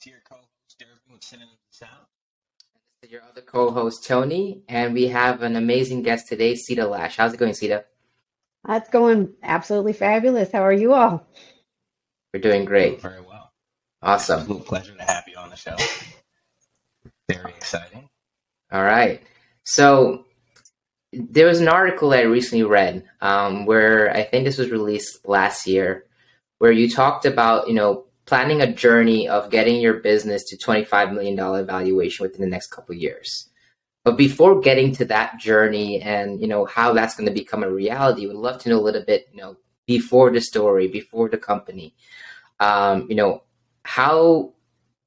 to your co-host Dervin with Synonyms of Sound. This is your other co-host Tony, and we have an amazing guest today, Ceata Lash. How's it going, Ceata? That's going absolutely fabulous. How are you all? We're doing great. Very well. Awesome. Absolute pleasure to have you on the show. Very exciting. All right. So there was an article I recently read um, where I think this was released last year, where you talked about you know planning a journey of getting your business to twenty five million dollar valuation within the next couple years. But before getting to that journey and you know how that's going to become a reality, we'd love to know a little bit you know before the story, before the company. Um, you know how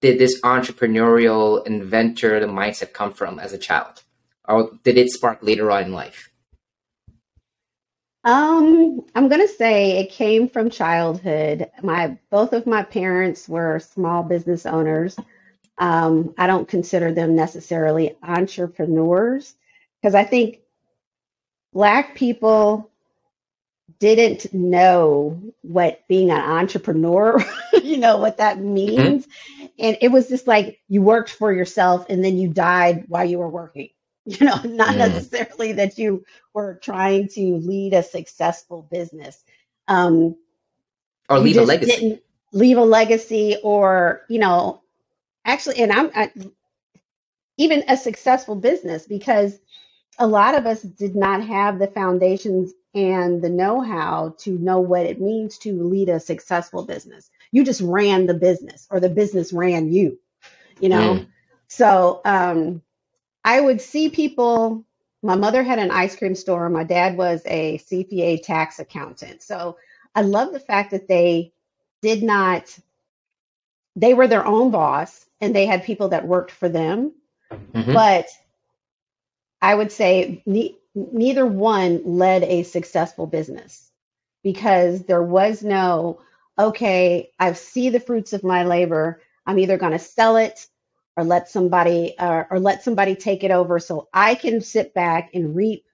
did this entrepreneurial inventor the mindset come from as a child or did it spark later on in life Um, I'm gonna say it came from childhood. My both of my parents were small business owners. Um, I don't consider them necessarily entrepreneurs because I think black people didn't know what being an entrepreneur, you know, what that hmm means. And it was just like you worked for yourself and then you died while you were working. You know, not mm. necessarily that you were trying to lead a successful business. Um, or you leave a just legacy didn't leave a legacy or, you know, actually, and I'm I, even a successful business because a lot of us did not have the foundations and the know-how to know what it means to lead a successful business. You just ran the business or the business ran you, you know? mm. So um, I would see people. My mother had an ice cream store. My dad was a CPA tax accountant. So I love the fact that they did not, they were their own boss and they had people that worked for them. hmm But I would say ne- neither one led a successful business because there was no, okay, I see the fruits of my labor. I'm either going to sell it or let somebody uh, or let somebody take it over so I can sit back and reap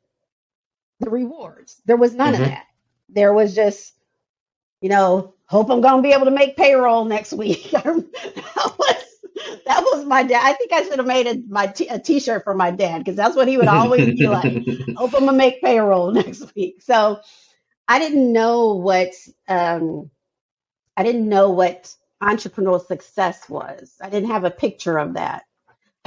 the rewards. There was none of hmm that. There was just, you know, hope I'm going to be able to make payroll next week. that was that was my dad. I think I should have made a, my t- a t-shirt for my dad because that's what he would always be like. Hope I'm gonna make payroll next week. So I didn't know what um, I didn't know what entrepreneurial success was. I didn't have a picture of that.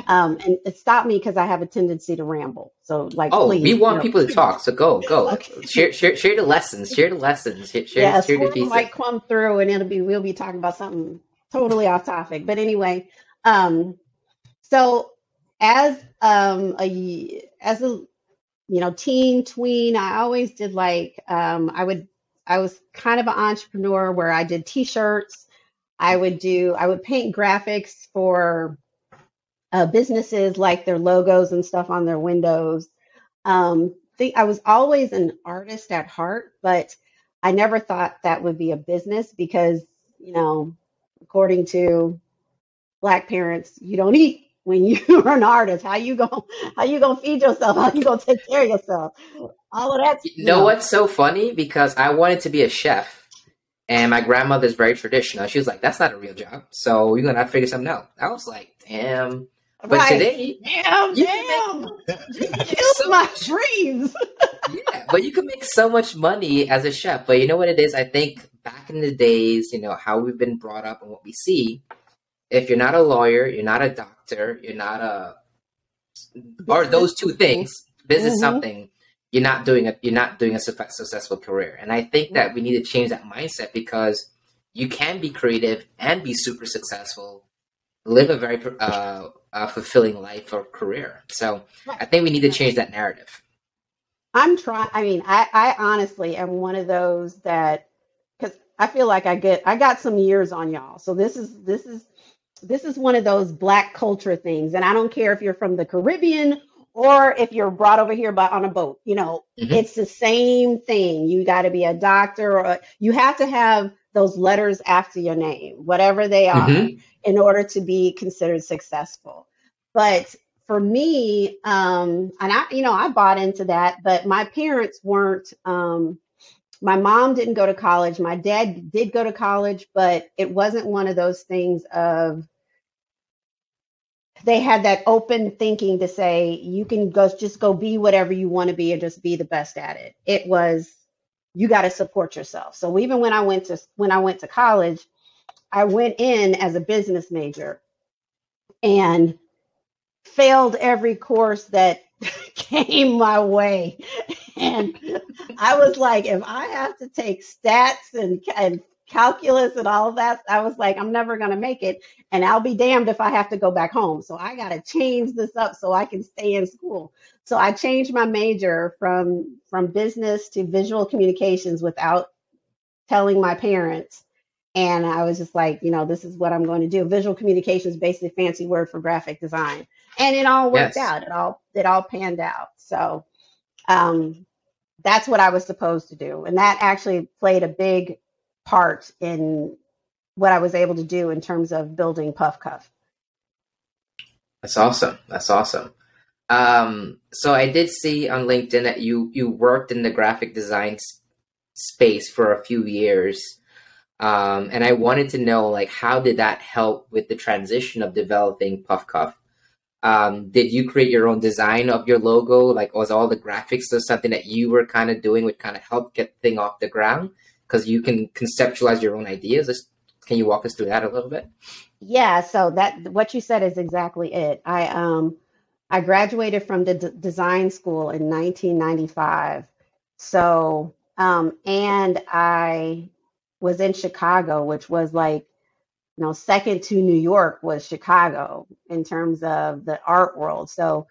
Um, and it stopped me because I have a tendency to ramble. So like oh we please, you want know, people to talk so go go okay. share share, share the lessons share the lessons share share, Yeah, share the pizza might come through and it'll be we'll be talking about something totally off topic. But anyway, um, so as um a as a you know teen tween, I always did like um I would I was kind of an entrepreneur where I did t-shirts. I would do I would paint graphics for uh, businesses like their logos and stuff on their windows. Um, think I was always an artist at heart, but I never thought that would be a business because, you know, according to black parents, you don't eat when you're an artist. How you going how you gonna feed yourself? How you gonna take care of yourself? All of that's, you you know know, what's so funny because i wanted to be a chef and my grandmother's very traditional she was like that's not a real job so you're gonna have to figure something out i was like damn but right. today Damn, you can make damn. you You can make killed so my dreams. Yeah, but you can make so much money as a chef. But you know what it is? I think back in the days, you know, how we've been brought up and what we see, if you're not a lawyer, you're not a doctor, you're not a or those two things, business Mm-hmm. something, you're not doing a you're not doing a success- successful career. And I think that we need to change that mindset because you can be creative and be super successful, live a very uh, uh, fulfilling life or career. So I think we need to change that narrative. I'm trying. I mean, I, I honestly am one of those that because I feel like I get I got some years on y'all. So this is this is this is one of those black culture things, and I don't care if you're from the Caribbean or if you're brought over here by on a boat. You know, hmm it's the same thing. You got to be a doctor, or you have to have those letters after your name, whatever they are, hmm in order to be considered successful. But for me, um, and I, you know, I bought into that, but my parents weren't. Um, my mom didn't go to college. My dad did go to college, but it wasn't one of those things of they had that open thinking to say you can go just go be whatever you want to be and just be the best at it. It was you got to support yourself. So even when I went to when I went to college, I went in as a business major and failed every course that came my way. And I was like, if I have to take stats and, and calculus and all of that, I was like, I'm never going to make it. And I'll be damned if I have to go back home. So I got to change this up so I can stay in school. So I changed my major from from business to visual communications without telling my parents. And I was just like, you know, this is what I'm going to do. Visual communications, basically a fancy word for graphic design. And it all worked Yes. out. It all it all panned out. So um, that's what I was supposed to do. And that actually played a big part in what I was able to do in terms of building Puff Cuff. That's awesome. That's awesome. Um, so I did see on LinkedIn that you you worked in the graphic design s- space for a few years, um, and I wanted to know like how did that help with the transition of developing Puff Cuff? Um, did you create your own design of your logo? Like, was all the graphics or something that you were kind of doing would kind of help get thing off the ground? Because you can conceptualize your own ideas. Can you walk us through that a little bit? Yeah, so that what you said is exactly it. I um I graduated from the d- design school in 1995. So um and I was in Chicago, which was like you know second to New York was Chicago in terms of the art world. So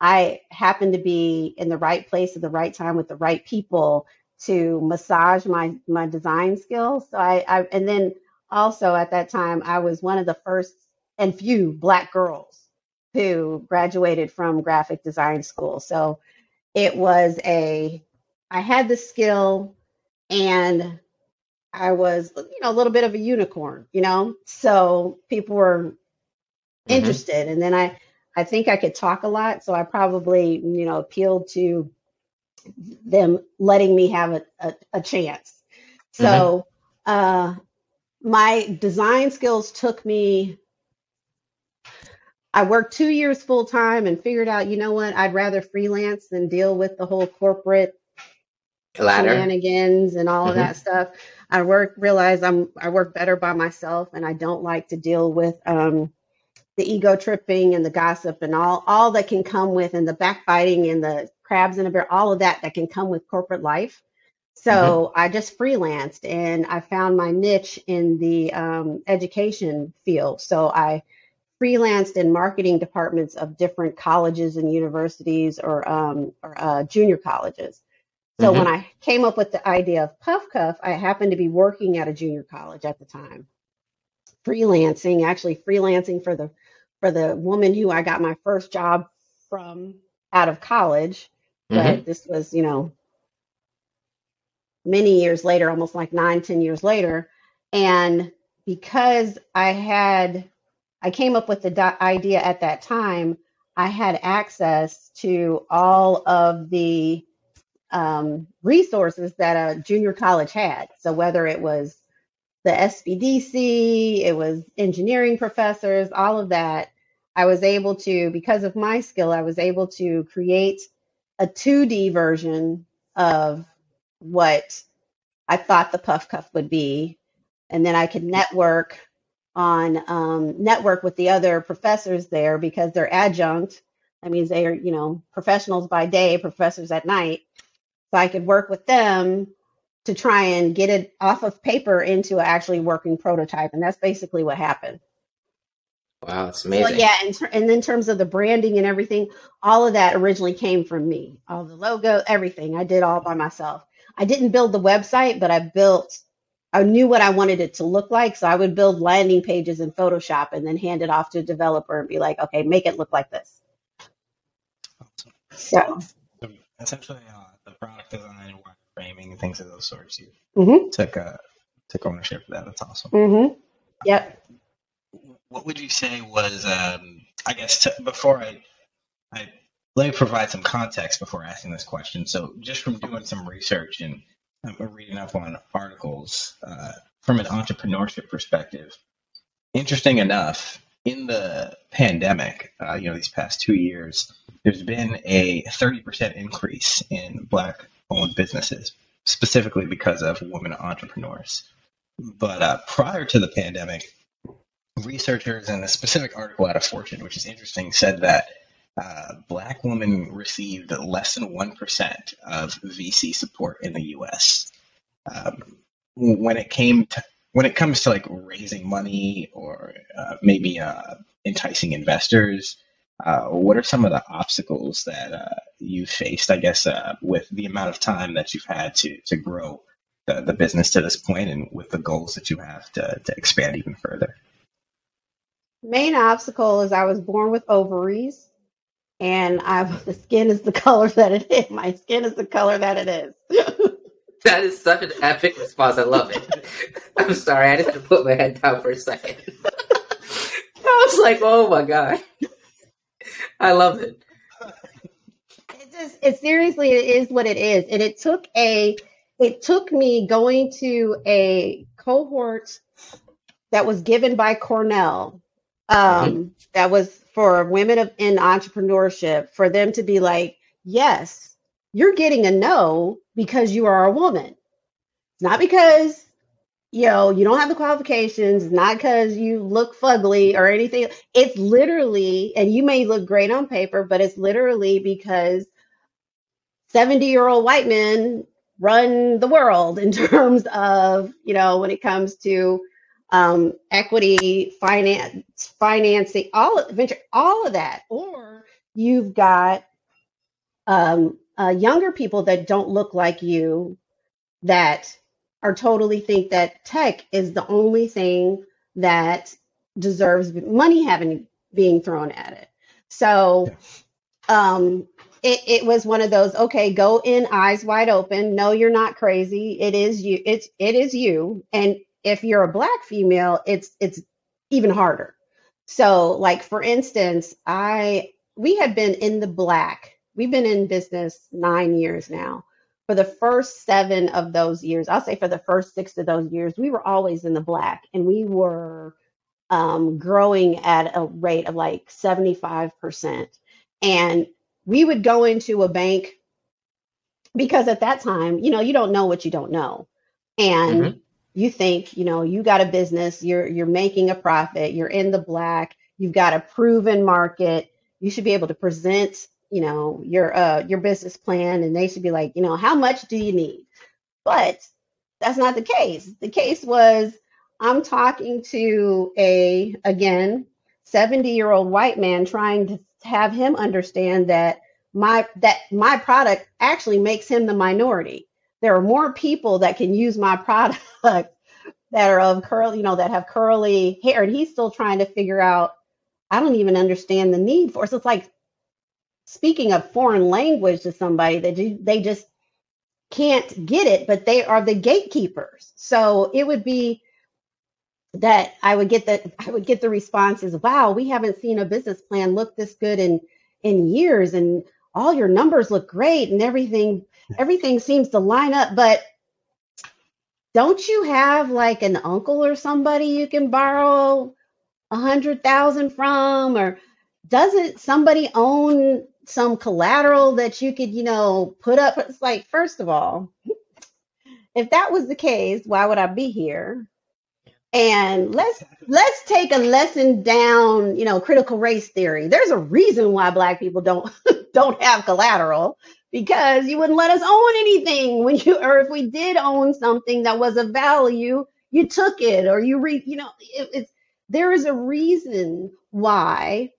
I happened to be in the right place at the right time with the right people to massage my my design skills. So I, I and then also at that time I was one of the first and few black girls who graduated from graphic design school. So it was a I had the skill and I was you know a little bit of a unicorn, you know. So people were hmm interested and then I I think I could talk a lot, so I probably, you know, appealed to them letting me have a, a, a chance. hmm So uh my design skills took me I worked two years full time and figured out, you know what, I'd rather freelance than deal with the whole corporate Ladder. shenanigans and all of hmm that stuff. I work realize I'm I work better by myself and I don't like to deal with um the ego tripping and the gossip and all all that can come with and the backbiting and the crabs in a bear, all of that that can come with corporate life. So I just freelanced and I found my niche in the um, education field. So I freelanced in marketing departments of different colleges and universities or, um, or uh, junior colleges. So when hmm I came up with the idea of Puff Cuff, I happened to be working at a junior college at the time, freelancing, actually freelancing for the for the woman who I got my first job from out of college. Hmm But this was, you know, many years later, almost like nine, ten years later. And because I had, I came up with the idea at that time, I had access to all of the um, resources that a junior college had. So whether it was the SBDC, it was engineering professors, all of that, I was able to, because of my skill, I was able to create a 2D version of what I thought the Puff Cuff would be. And then I could network on um, network with the other professors there because they're adjunct. That means they are, you know, professionals by day, professors at night. So I could work with them to try and get it off of paper into actually working prototype. And that's basically what happened. Wow, that's So amazing. yeah, and, ter- and in terms of the branding and everything, all of that originally came from me. All the logo, everything, I did all by myself. I didn't build the website, but I built. I knew what I wanted it to look like, so I would build landing pages in Photoshop and then hand it off to a developer and be like, "Okay, make it look like this." Awesome. So, So essentially, uh, the product design, framing, and things of those sorts, you mhm, took uh, took ownership of that. That's awesome. Mm-hmm. yep, What would you say was, um, I guess, before I, I let me provide some context before asking this question. So, just from doing some research and um, reading up on articles uh, from an entrepreneurship perspective, interesting enough, in the pandemic, uh, you know, these past two years, there's been a 30% increase in black owned businesses, specifically because of women entrepreneurs. But uh, prior to the pandemic, researchers in a specific article out of Fortune, which is interesting, said that uh, black women received less than 1% of VC support in the US. Um, when it came to when it comes to like raising money or uh, maybe uh, enticing investors, uh, what are some of the obstacles that uh, you faced? I guess uh, with the amount of time that you've had to to grow the, the business to this point, and with the goals that you have to to expand even further. Main obstacle is I was born with ovaries, and I the skin is the color that it is. My skin is the color that it is. That is such an epic response. I love it. I'm sorry, I just had to put my head down for a second. I was like, oh my god. I love it. It just it seriously it is what it is. And it took a it took me going to a cohort that was given by Cornell um that was for women of, in entrepreneurship for them to be like, yes, you're getting a no because you are a woman. It's not because you know you don't have the qualifications. Not because you look fugly or anything. It's literally, and you may look great on paper, but it's literally because 70 year old white men run the world in terms of you know when it comes to um, equity finance financing all of venture all of that or you've got um, uh, younger people that don't look like you that are totally think that tech is the only thing that deserves money having being thrown at it. So um, it, it was one of those okay, go in eyes wide open. No, you're not crazy. It is you. It's it is you. And if you're a black female, it's it's even harder. So like for instance, I we had been in the black We've been in business nine years now. For the first seven of those years, I'll say for the first six of those years, we were always in the black and we were um, growing at a rate of like 75%. And we would go into a bank because at that time, you know, you don't know what you don't know. And Mhm. You think, you know, you got a business, you're you're making a profit, you're in the black, you've got a proven market, you should be able to present, you know, your uh your business plan and they should be like, you know, how much do you need? But that's not the case. The case was I'm talking to a again 70 year old white man trying to have him understand that my that my product actually makes him the minority. There are more people that can use my product that are of curly, you know, that have curly hair, and he's still trying to figure out. I don't even understand the need for it. So it's like speaking a foreign language to somebody that they just can't get it, but they are the gatekeepers. So it would be that I would get the I would get the responses, wow, we haven't seen a business plan look this good in in years and all your numbers look great and everything everything seems to line up, but don't you have like an uncle or somebody you can borrow a hundred thousand from or doesn't somebody own some collateral that you could, you know, put up? It's like, first of all, if that was the case, why would I be here? And let's let's take a lesson down, you know, critical race theory. There's a reason why black people don't don't have collateral because you wouldn't let us own anything when you or if we did own something that was of value, you took it or you re, you know, it, it's there is a reason why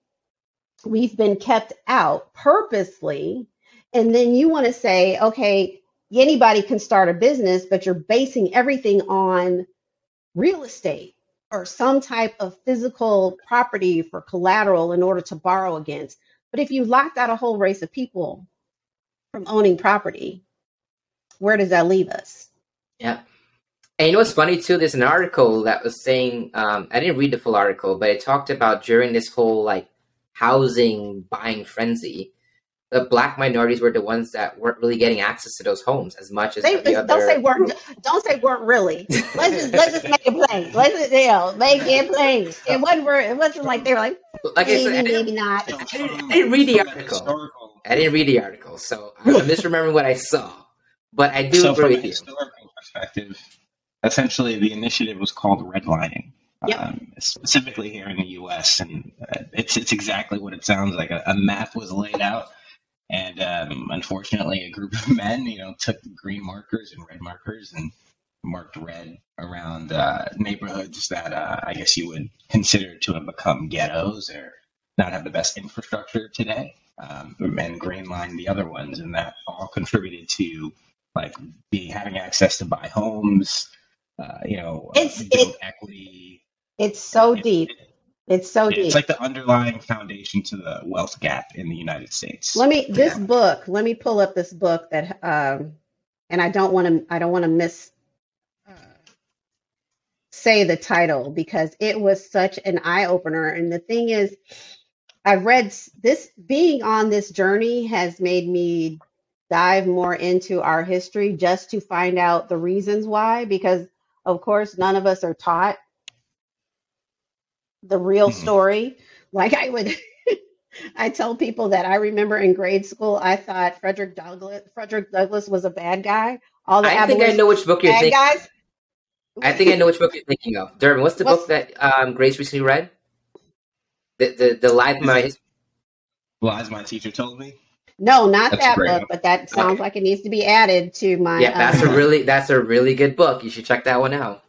we've been kept out purposely. And then you want to say, okay, anybody can start a business, but you're basing everything on real estate or some type of physical property for collateral in order to borrow against. But if you locked out a whole race of people from owning property, where does that leave us? Yeah. And you know what's funny too? There's an article that was saying, um, I didn't read the full article, but it talked about during this whole like housing buying frenzy, the black minorities were the ones that weren't really getting access to those homes as much as They every don't other say weren't. Don't say weren't really. Let's just let's just make it plain. Let's just you know make it plain. It wasn't. ver- It wasn't like they were like like I said, maybe I didn't, maybe not. So I didn't, I didn't read the article. Historical I didn't read the article, so I'm misremembering what I saw. But I do so from agree a with you. historical perspective, essentially the initiative was called redlining. Yep. Um, specifically here in the U.S., and uh, it's it's exactly what it sounds like. A, a map was laid out, and um, unfortunately, a group of men, you know, took green markers and red markers and marked red around uh, neighborhoods that uh, I guess you would consider to have become ghettos or not have the best infrastructure today, um, and green lined the other ones, and that all contributed to like be having access to buy homes, uh, you know, uh, It's it. equity. It's so It- deep. It's so deep. it's like the underlying foundation to the wealth gap in the United States. Let me this Yeah. book. Let me pull up this book that um, and I don't want to. I don't want to miss uh, say the title because it was such an eye opener. And the thing is, I've read s- this. Being on this journey has made me dive more into our history just to find out the reasons why. Because of course, none of us are taught the real Mhm. story. Like I would. I tell people that I remember in grade school, I thought Frederick Douglass Frederick Douglass was a bad guy. All the I think I abolition know which book you're bad thinking. guys. I think I know which book you're thinking of. Durbin, what's the What's book that um, Grace recently read? The the the life of my Lies my teacher told me. no, not That's that great. book, but that sounds Okay. like it needs to be added to my. yeah. That's a um, really that's a really good book. You should check that one out.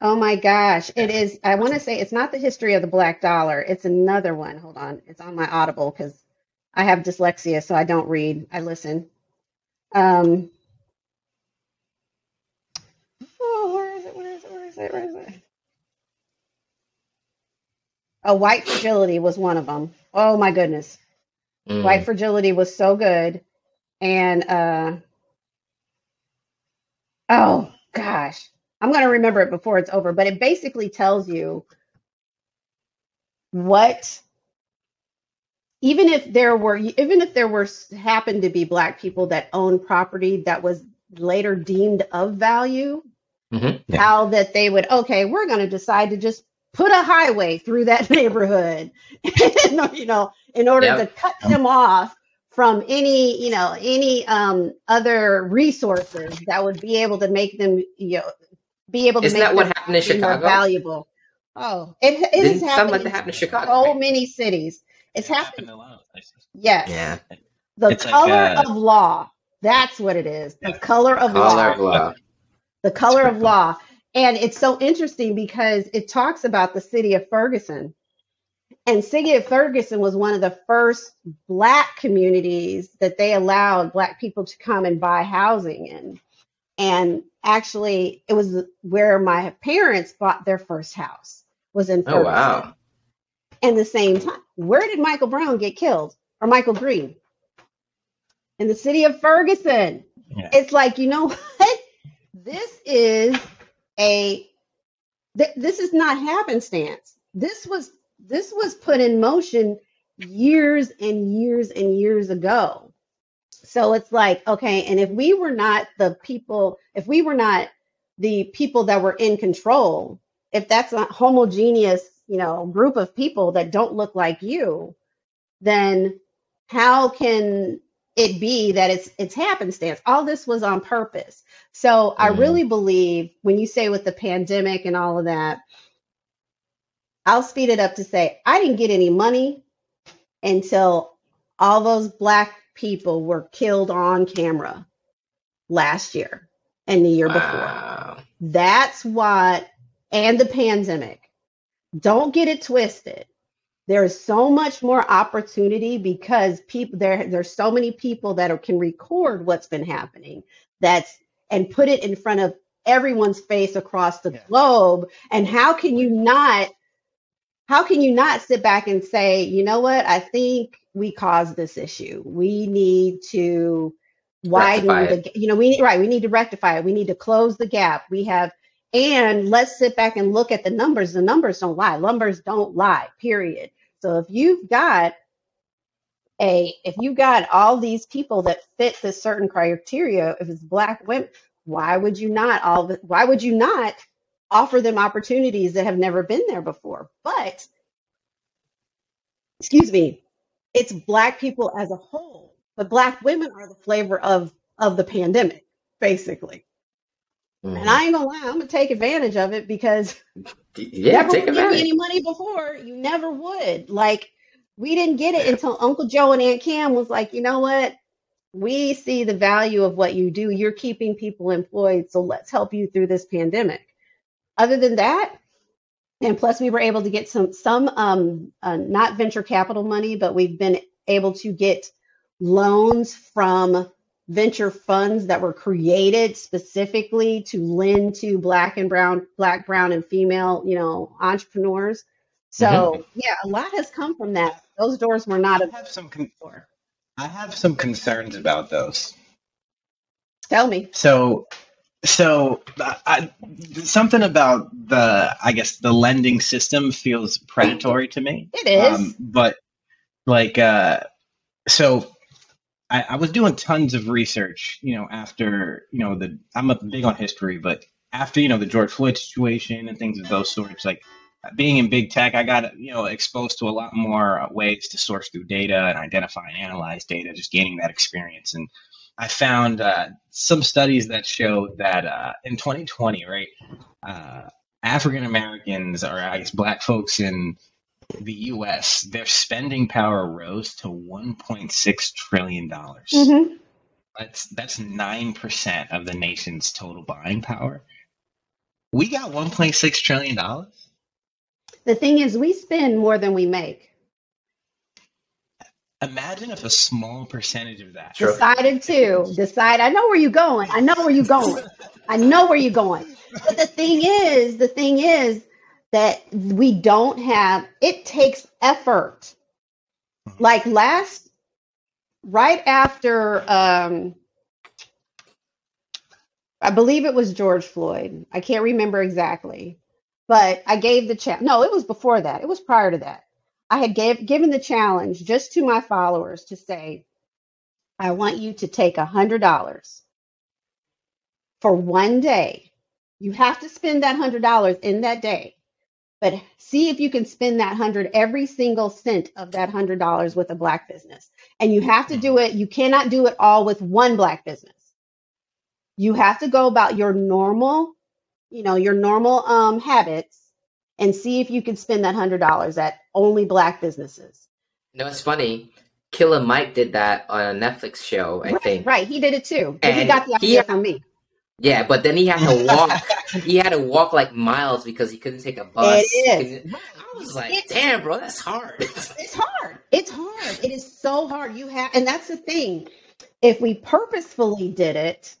oh my gosh, it is. I want to say it's not the history of the black dollar. It's another one. Hold on, it's on my Audible because I have dyslexia, so I don't read. I listen. Um. Oh, where is it? Where is it? Where is it? Where is it? A white fragility was one of them. Oh my goodness. Mm. White Fragility was so good. And uh oh gosh, I'm going to remember it before it's over, but it basically tells you what even if there were even if there were happened to be black people that owned property that was later deemed of value, Mhm. Yeah. how that they would okay, we're going to decide to just put a highway through that neighborhood, you know, in order Yep. to cut them off from any, you know, any um, other resources that would be able to make them, you know, be able to Isn't make that what them happened in be more Chicago? valuable. Oh, it, it has Didn't something happened like in that happen in Chicago? so right? many cities. It's It happened. happened in a lot of places. Yes. Yeah. The It's like, color uh, of law. That's what it is. The Yeah. color of law Color of law. the color of law. And it's so interesting because it talks about the city of Ferguson. And city of Ferguson was one of the first black communities that they allowed black people to come and buy housing in. And actually it was where my parents bought their first house was in Ferguson. Oh Ferguson. wow. And the same time, where did Michael Brown get killed? Or Michael Green? In the city of Ferguson Yeah. it's like you know what this is a th- this is not happenstance. This was this was put in motion years and years and years ago. So it's like okay and if we were not the people if we were not the people that were in control if that's a homogeneous you know group of people that don't look like you then how can it be that it's it's happenstance all this was on purpose so i Mhm. really believe when you say with the pandemic and all of that i'll speed it up to say i didn't get any money until all those black people were killed on camera last year and the year before that's what, and the pandemic. Don't get it twisted. There is so much more opportunity because people there. There's so many people that are, can record what's been happening. That's and put it in front of everyone's face across the Yeah. globe. And how can you not? How can you not sit back and say, you know what? I think we caused this issue. We need to widen the you know we need right we need to rectify it we need to close the gap we have and let's sit back and look at the numbers the numbers don't lie numbers don't lie period so if you've got a if you've got all these people that fit this certain criteria, if it's black women, why would you not all why would you not offer them opportunities that have never been there before? But excuse me, it's black people as a whole, but black women are the flavor of of the pandemic, basically. And Mhm. I ain't gonna lie, I'm gonna take advantage of it because Yeah, never take would give me any money before. You never would. Like we didn't get it until Uncle Joe and Aunt Cam was like, you know what? We see the value of what you do. You're keeping people employed, so let's help you through this pandemic. Other than that, and plus we were able to get some some um uh, not venture capital money, but we've been able to get loans from venture funds that were created specifically to lend to black and brown black brown and female you know entrepreneurs. So yeah a lot has come from that. Those doors were not I have some con- I have some concerns about those. tell me. So, so I, something about the I guess the lending system feels predatory to me. it is. Um, but like, uh, so I, I was doing tons of research, you know, after you know the I'm a big on history, but after you know the George Floyd situation and things of those sorts, like being in big tech, I got you know exposed to a lot more uh, ways to source through data and identify and analyze data, just gaining that experience. And I found uh, some studies that show that uh, in 2020, right, uh, African Americans or I guess Black folks in the U.S. their spending power rose to 1.6 trillion dollars. Mhm. That's that's nine percent of the nation's total buying power. We got 1.6 trillion dollars. the thing is we spend more than we make Imagine if a small percentage of that. Sure. decided to decide i know where you're going i know where you're going i know where you're going but the thing is the thing is that we don't have it takes effort. Like last right after um i believe it was george floyd. I can't remember exactly. But i gave the challenge no it was before that. It was prior to that. I had gave, given the challenge just to my followers to say i want you to take a hundred dollars for one day. You have to spend that hundred dollars in that day but see if you can spend that hundred every single cent of that hundred dollars with a black business and you have to do it you cannot do it all with one black business you have to go about your normal you know your normal um, habits and see if you can spend that hundred dollars at only black businesses No, it's funny. Killer Mike did that on a Netflix show, I right think. right he did it too but he got the he- idea from me Yeah, but then he had to walk. he had to walk like miles because he couldn't take a bus. It is. I was like, It's- damn, bro, that's hard. It's hard. It's hard. It is so hard. You have, and that's the thing. If we purposefully did it,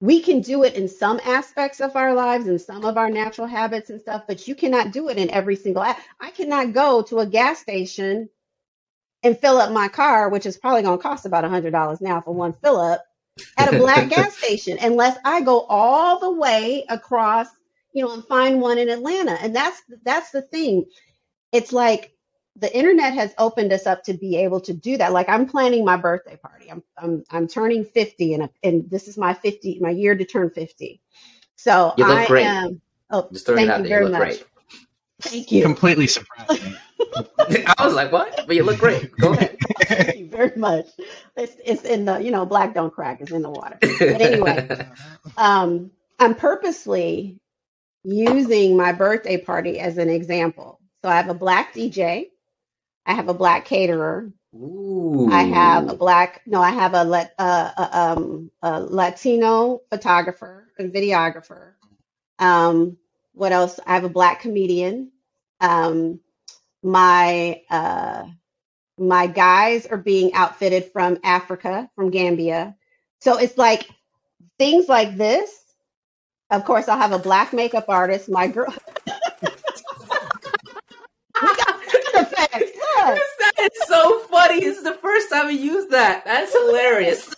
we can do it in some aspects of our lives and some of our natural habits and stuff, but you cannot do it in every single. a- I cannot go to a gas station and fill up my car, which is probably going to cost about a hundred dollars now for one fill up at a black gas station, unless I go all the way across, you know, and find one in Atlanta. And that's that's the thing. It's like the internet has opened us up to be able to do that. Like I'm planning my birthday party. I'm I'm I'm turning 50 and and this is my 50 my year to turn 50. So You look I great. am oh Just thank it you very look much. great. Thank you. Completely surprising. I was like, what? But you look great. Go ahead. Thank you very much. It's it's in the you know black don't crack is in the water. But anyway, um, I'm purposely using my birthday party as an example. So I have a black DJ, I have a black caterer, Ooh. I have a black no, I have a lat uh, a, um a Latino photographer and videographer. Um, what else? I have a black comedian. Um, my uh my guys are being outfitted from Africa, from Gambia. So it's like things like this. Of course, I'll have a black makeup artist. My girl. That is so funny. This is the first time we used that. That's hilarious.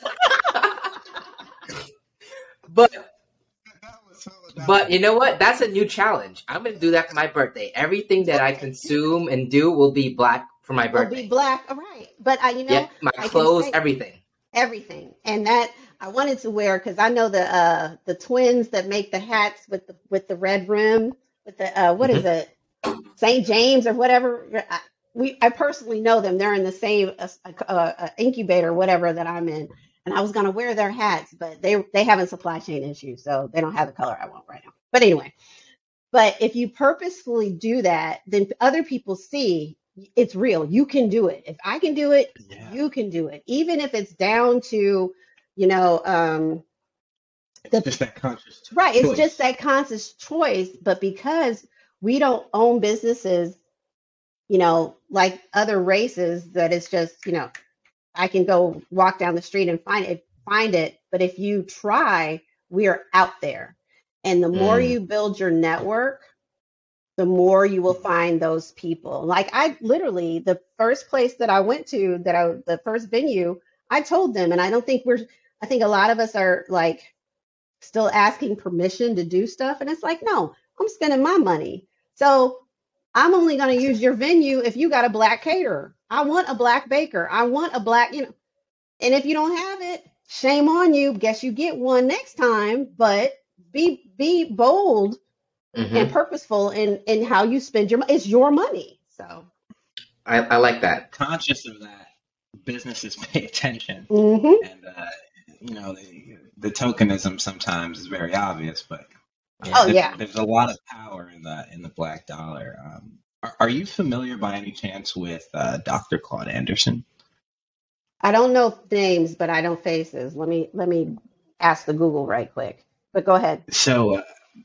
but but you know what? That's a new challenge. I'm gonna do that for my birthday. Everything that I consume and do will be black for my birthday. will be black. All right, but I, you know, yeah, my clothes, everything. everything, and that I wanted to wear because I know the uh the twins that make the hats with the with the red rim with the uh what is it St. James or whatever. I, we I personally know them. They're in the same uh, uh, uh, incubator, whatever that I'm in, and I was gonna wear their hats, but they they having supply chain issues, so they don't have the color I want right now. But anyway, but if you purposefully do that, then other people see it's real. You can do it. If I can do it, Yeah. you can do it even if it's down to you know um the Just that conscious right it's choice. just that conscious choice but because we don't own businesses you know like other races that it's just you know i can go walk down the street and find it find it but if you try we are out there and the more Mm. you build your network the more you will find those people. Like I literally, the first place that I went to, that I, the first venue, I told them, and I don't think we're, I think a lot of us are like still asking permission to do stuff. And it's like, no, I'm spending my money. So I'm only going to use your venue if you got a black caterer. I want a black baker. I want a black, you know, and if you don't have it, shame on you. Guess you get one next time, but be, be bold Mhm. and purposeful in in how you spend your money. It's your money. So, I, I like that. conscious of that, businesses pay attention, mhm. and uh, you know the, the tokenism sometimes is very obvious, but Oh, there- yeah. there's a lot of power in the in the black dollar. Um, are, are you familiar by any chance with uh, Dr. Claude Anderson? I don't know names, but I know faces. Let me let me ask the Google right quick. But go ahead. So, uh,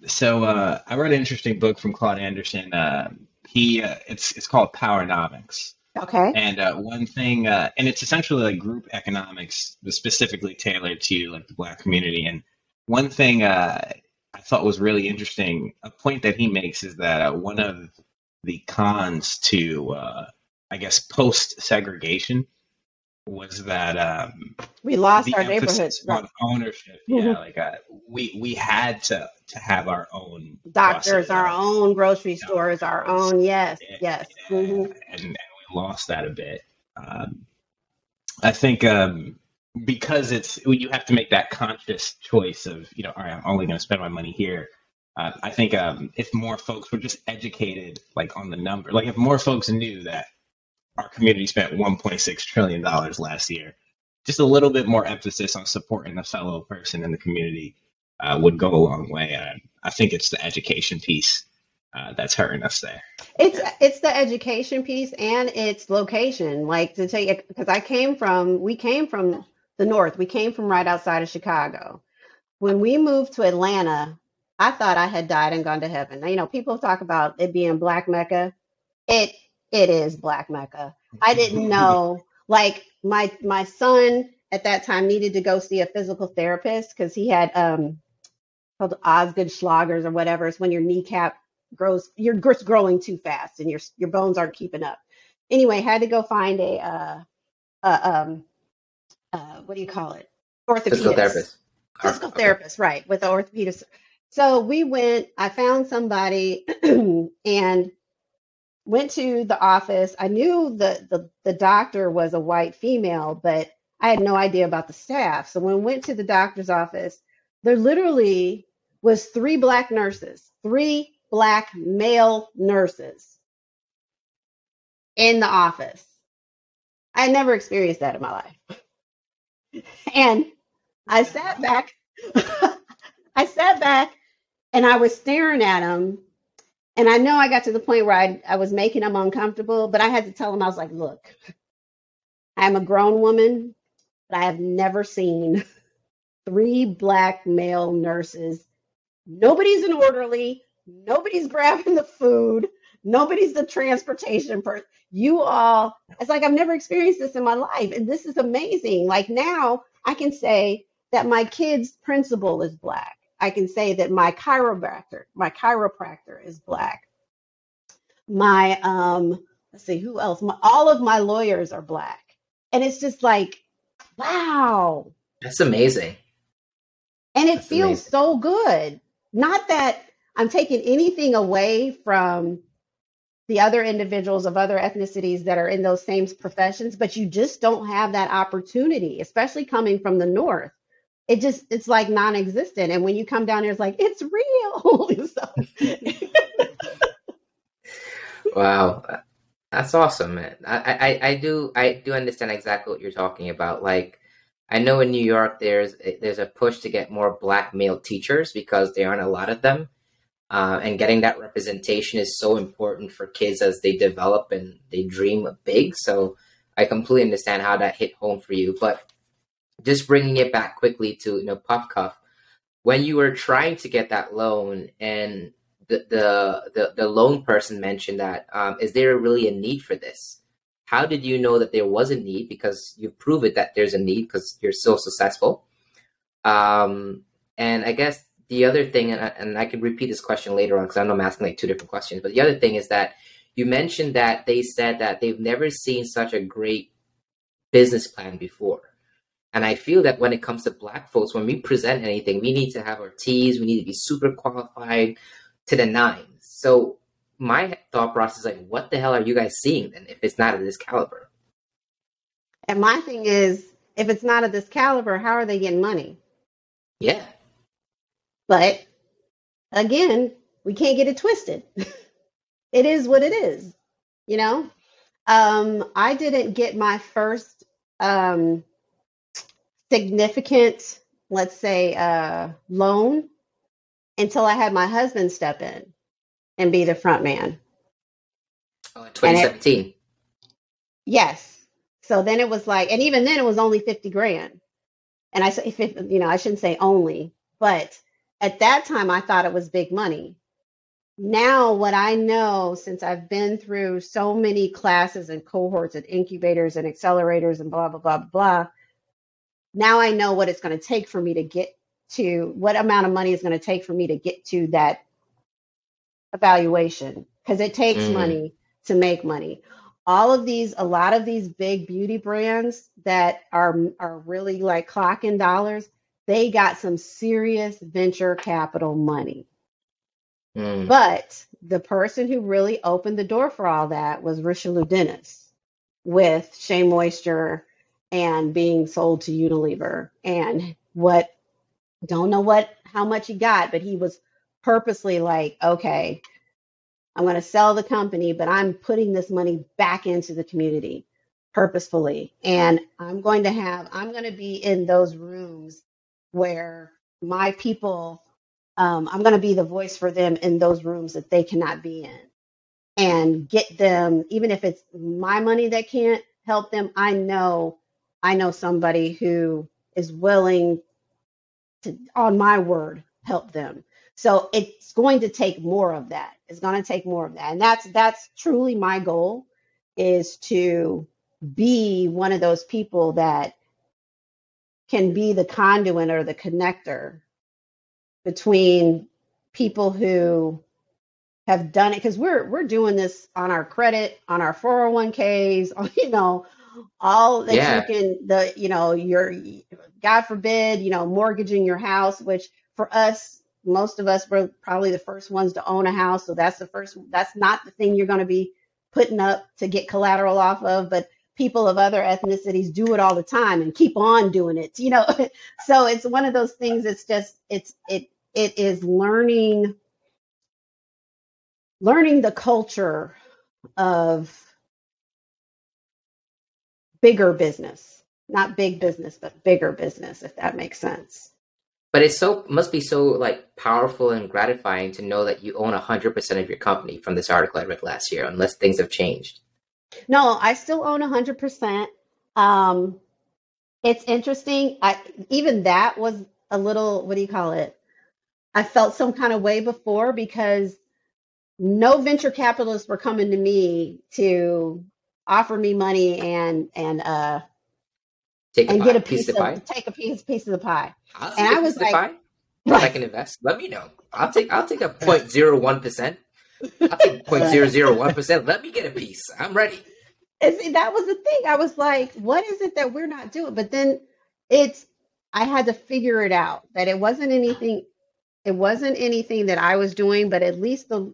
so uh, I read an interesting book from Claude Anderson. Uh, he uh, it's it's called Powernomics. Okay. And uh, one thing, uh, and it's essentially like group economics, specifically tailored to like the black community. And one thing uh, thought was really interesting, a point that he makes is that uh, one of the cons to, uh, I guess, post segregation was that um, We lost our neighborhood. emphasis on ownership. Yeah, like uh, we we had to to have our own Doctors, our own grocery stores, our own. Yes, Yeah, yes. yeah, hmm and, and we lost that a bit. Um, I think um, because it's you have to make that conscious choice of you know, all right, I'm only going to spend my money here. Uh, I think um, if more folks were just educated, like on the number, like if more folks knew that our community spent 1.6 trillion dollars last year, just a little bit more emphasis on supporting a fellow person in the community uh, would go a long way. Uh, I think it's the education piece uh, that's hurting us there. It's it's the education piece and its location. Like to you, because I came from, we came from the north. We came from right outside of Chicago. When we moved to Atlanta, I thought I had died and gone to heaven. Now, you know, people talk about it being Black Mecca. It it is Black Mecca. I didn't know. Like my my son at that time needed to go see a physical therapist because he had um called Osgood Schlatters or whatever. It's when your kneecap grows, you're just growing too fast and your your bones aren't keeping up. Anyway, had to go find a uh, uh um uh what do you call it? Orthopedist Physical therapist. physical Okay. therapist, right, with the orthopedist. So we went, I found somebody and went to the office. I knew the, the the doctor was a white female, but I had no idea about the staff. So when we went to the doctor's office, there literally was three black nurses, three black male nurses in the office. I had never experienced that in my life. And I sat back. I sat back and I was staring at him. And I know I got to the point where I, I was making him uncomfortable, but I had to tell him, I was like, look, I'm a grown woman, but I have never seen three black male nurses. Nobody's an orderly. Nobody's grabbing the food. Nobody's the transportation person. You all, it's like I've never experienced this in my life. And this is amazing. Like now I can say that my kid's principal is black. I can say that my chiropractor, my chiropractor is black. My um, let's see, who else? My, all of my lawyers are black. And it's just like, wow. That's amazing. And it That's feels amazing. so good. Not that I'm taking anything away from the other individuals of other ethnicities that are in those same professions, but you just don't have that opportunity, especially coming from the north. It just it's like non-existent. And when you come down here, it's like it's real. so, Wow, that's awesome, man. I, I I do I do understand exactly what you're talking about. Like, I know in New York there's there's a push to get more black male teachers because there aren't a lot of them, uh, and getting that representation is so important for kids as they develop and they dream big. So I completely understand how that hit home for you. But just bringing it back quickly to you know Puff Cuff, when you were trying to get that loan and the the the, the loan person mentioned that um, is there really a need for this? How did you know that there was a need? Because you've proven that there's a need because you're so successful. Um, and I guess the other thing, and I, and I could repeat this question later on because I know I'm asking like two different questions. But the other thing is that you mentioned that they said that they've never seen such a great business plan before. And I feel that when it comes to black folks, when we present anything, we need to have our T's, we need to be super qualified, to the nines. So my thought process is like, what the hell are you guys seeing then if it's not of this caliber? and my thing is, if it's not of this caliber, how are they getting money? Yeah. But again, we can't get it twisted. it is what it is, you know? Um, I didn't get my first um, significant, let's say, uh, loan until I had my husband step in and be the front man. Oh, in And it, 2017. yes. So then it was like, and even then it was only 50 grand. And I say, you know, I shouldn't say only, but at that time I thought it was big money. Now, what I know since I've been through so many classes and cohorts and incubators and accelerators and blah, blah, blah, blah, now I know what it's going to take for me to get to what amount of money it's going to take for me to get to that evaluation because it takes Mm, money to make money. All of these, a lot of these big beauty brands that are are really like clocking dollars, they got some serious venture capital money. mm, But the person who really opened the door for all that was Richelieu Dennis with Shea Moisture and being sold to Unilever and what don't know what how much he got, but he was purposely like, okay, I'm going to sell the company, but I'm putting this money back into the community purposefully. And I'm going to have, I'm going to be in those rooms where my people, um, I'm going to be the voice for them in those rooms that they cannot be in and get them, even if it's my money that can't help them, I know, I know somebody who is willing to, on my word, help them. So it's going to take more of that. It's going to take more of that. And that's that's truly my goal is to be one of those people that can be the conduit or the connector between people who have done it. Because we're we're doing this on our credit, on our 401ks, on, you know, all that you can the you know your God forbid you know mortgaging your house, which for us most of us were probably the first ones to own a house, so that's the first that's not the thing you're going to be putting up to get collateral off of, but people of other ethnicities do it all the time and keep on doing it, you know. so it's one of those things. It's just it's it it is learning learning the culture of bigger business, not big business, but bigger business, if that makes sense. But it's so must be so like powerful and gratifying to know that you own hundred percent of your company from this article I read last year, unless things have changed. No, I still own 100%. Um, it's interesting. I even that was a little, what do you call it? I felt some kind of way before because no venture capitalists were coming to me to offer me money and and uh Take a and get pie, a piece piece of the of pie. take a piece piece of the pie. I'll And take a I piece was of the like, pie if I right. can invest. Let me know. I'll take I'll take a point zero one percent. I'll take point zero zero one percent. Let me get a piece. I'm ready. And see, that was the thing. I was like, what is it that we're not doing? But then it's I had to figure it out that it wasn't anything it wasn't anything that I was doing, but at least the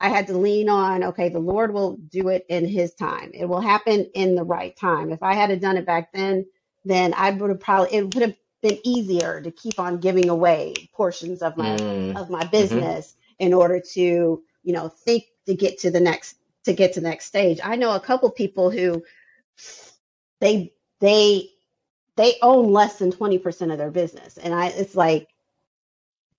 I had to lean on, okay, the Lord will do it in his time. It will happen in the right time. If I had done it back then, then I would have probably it would have been easier to keep on giving away portions of my Mm, of my hmm business in order to, you know, think to get to the next to get to the next stage. I know a couple people who they they they own less than 20% of their business. And I it's like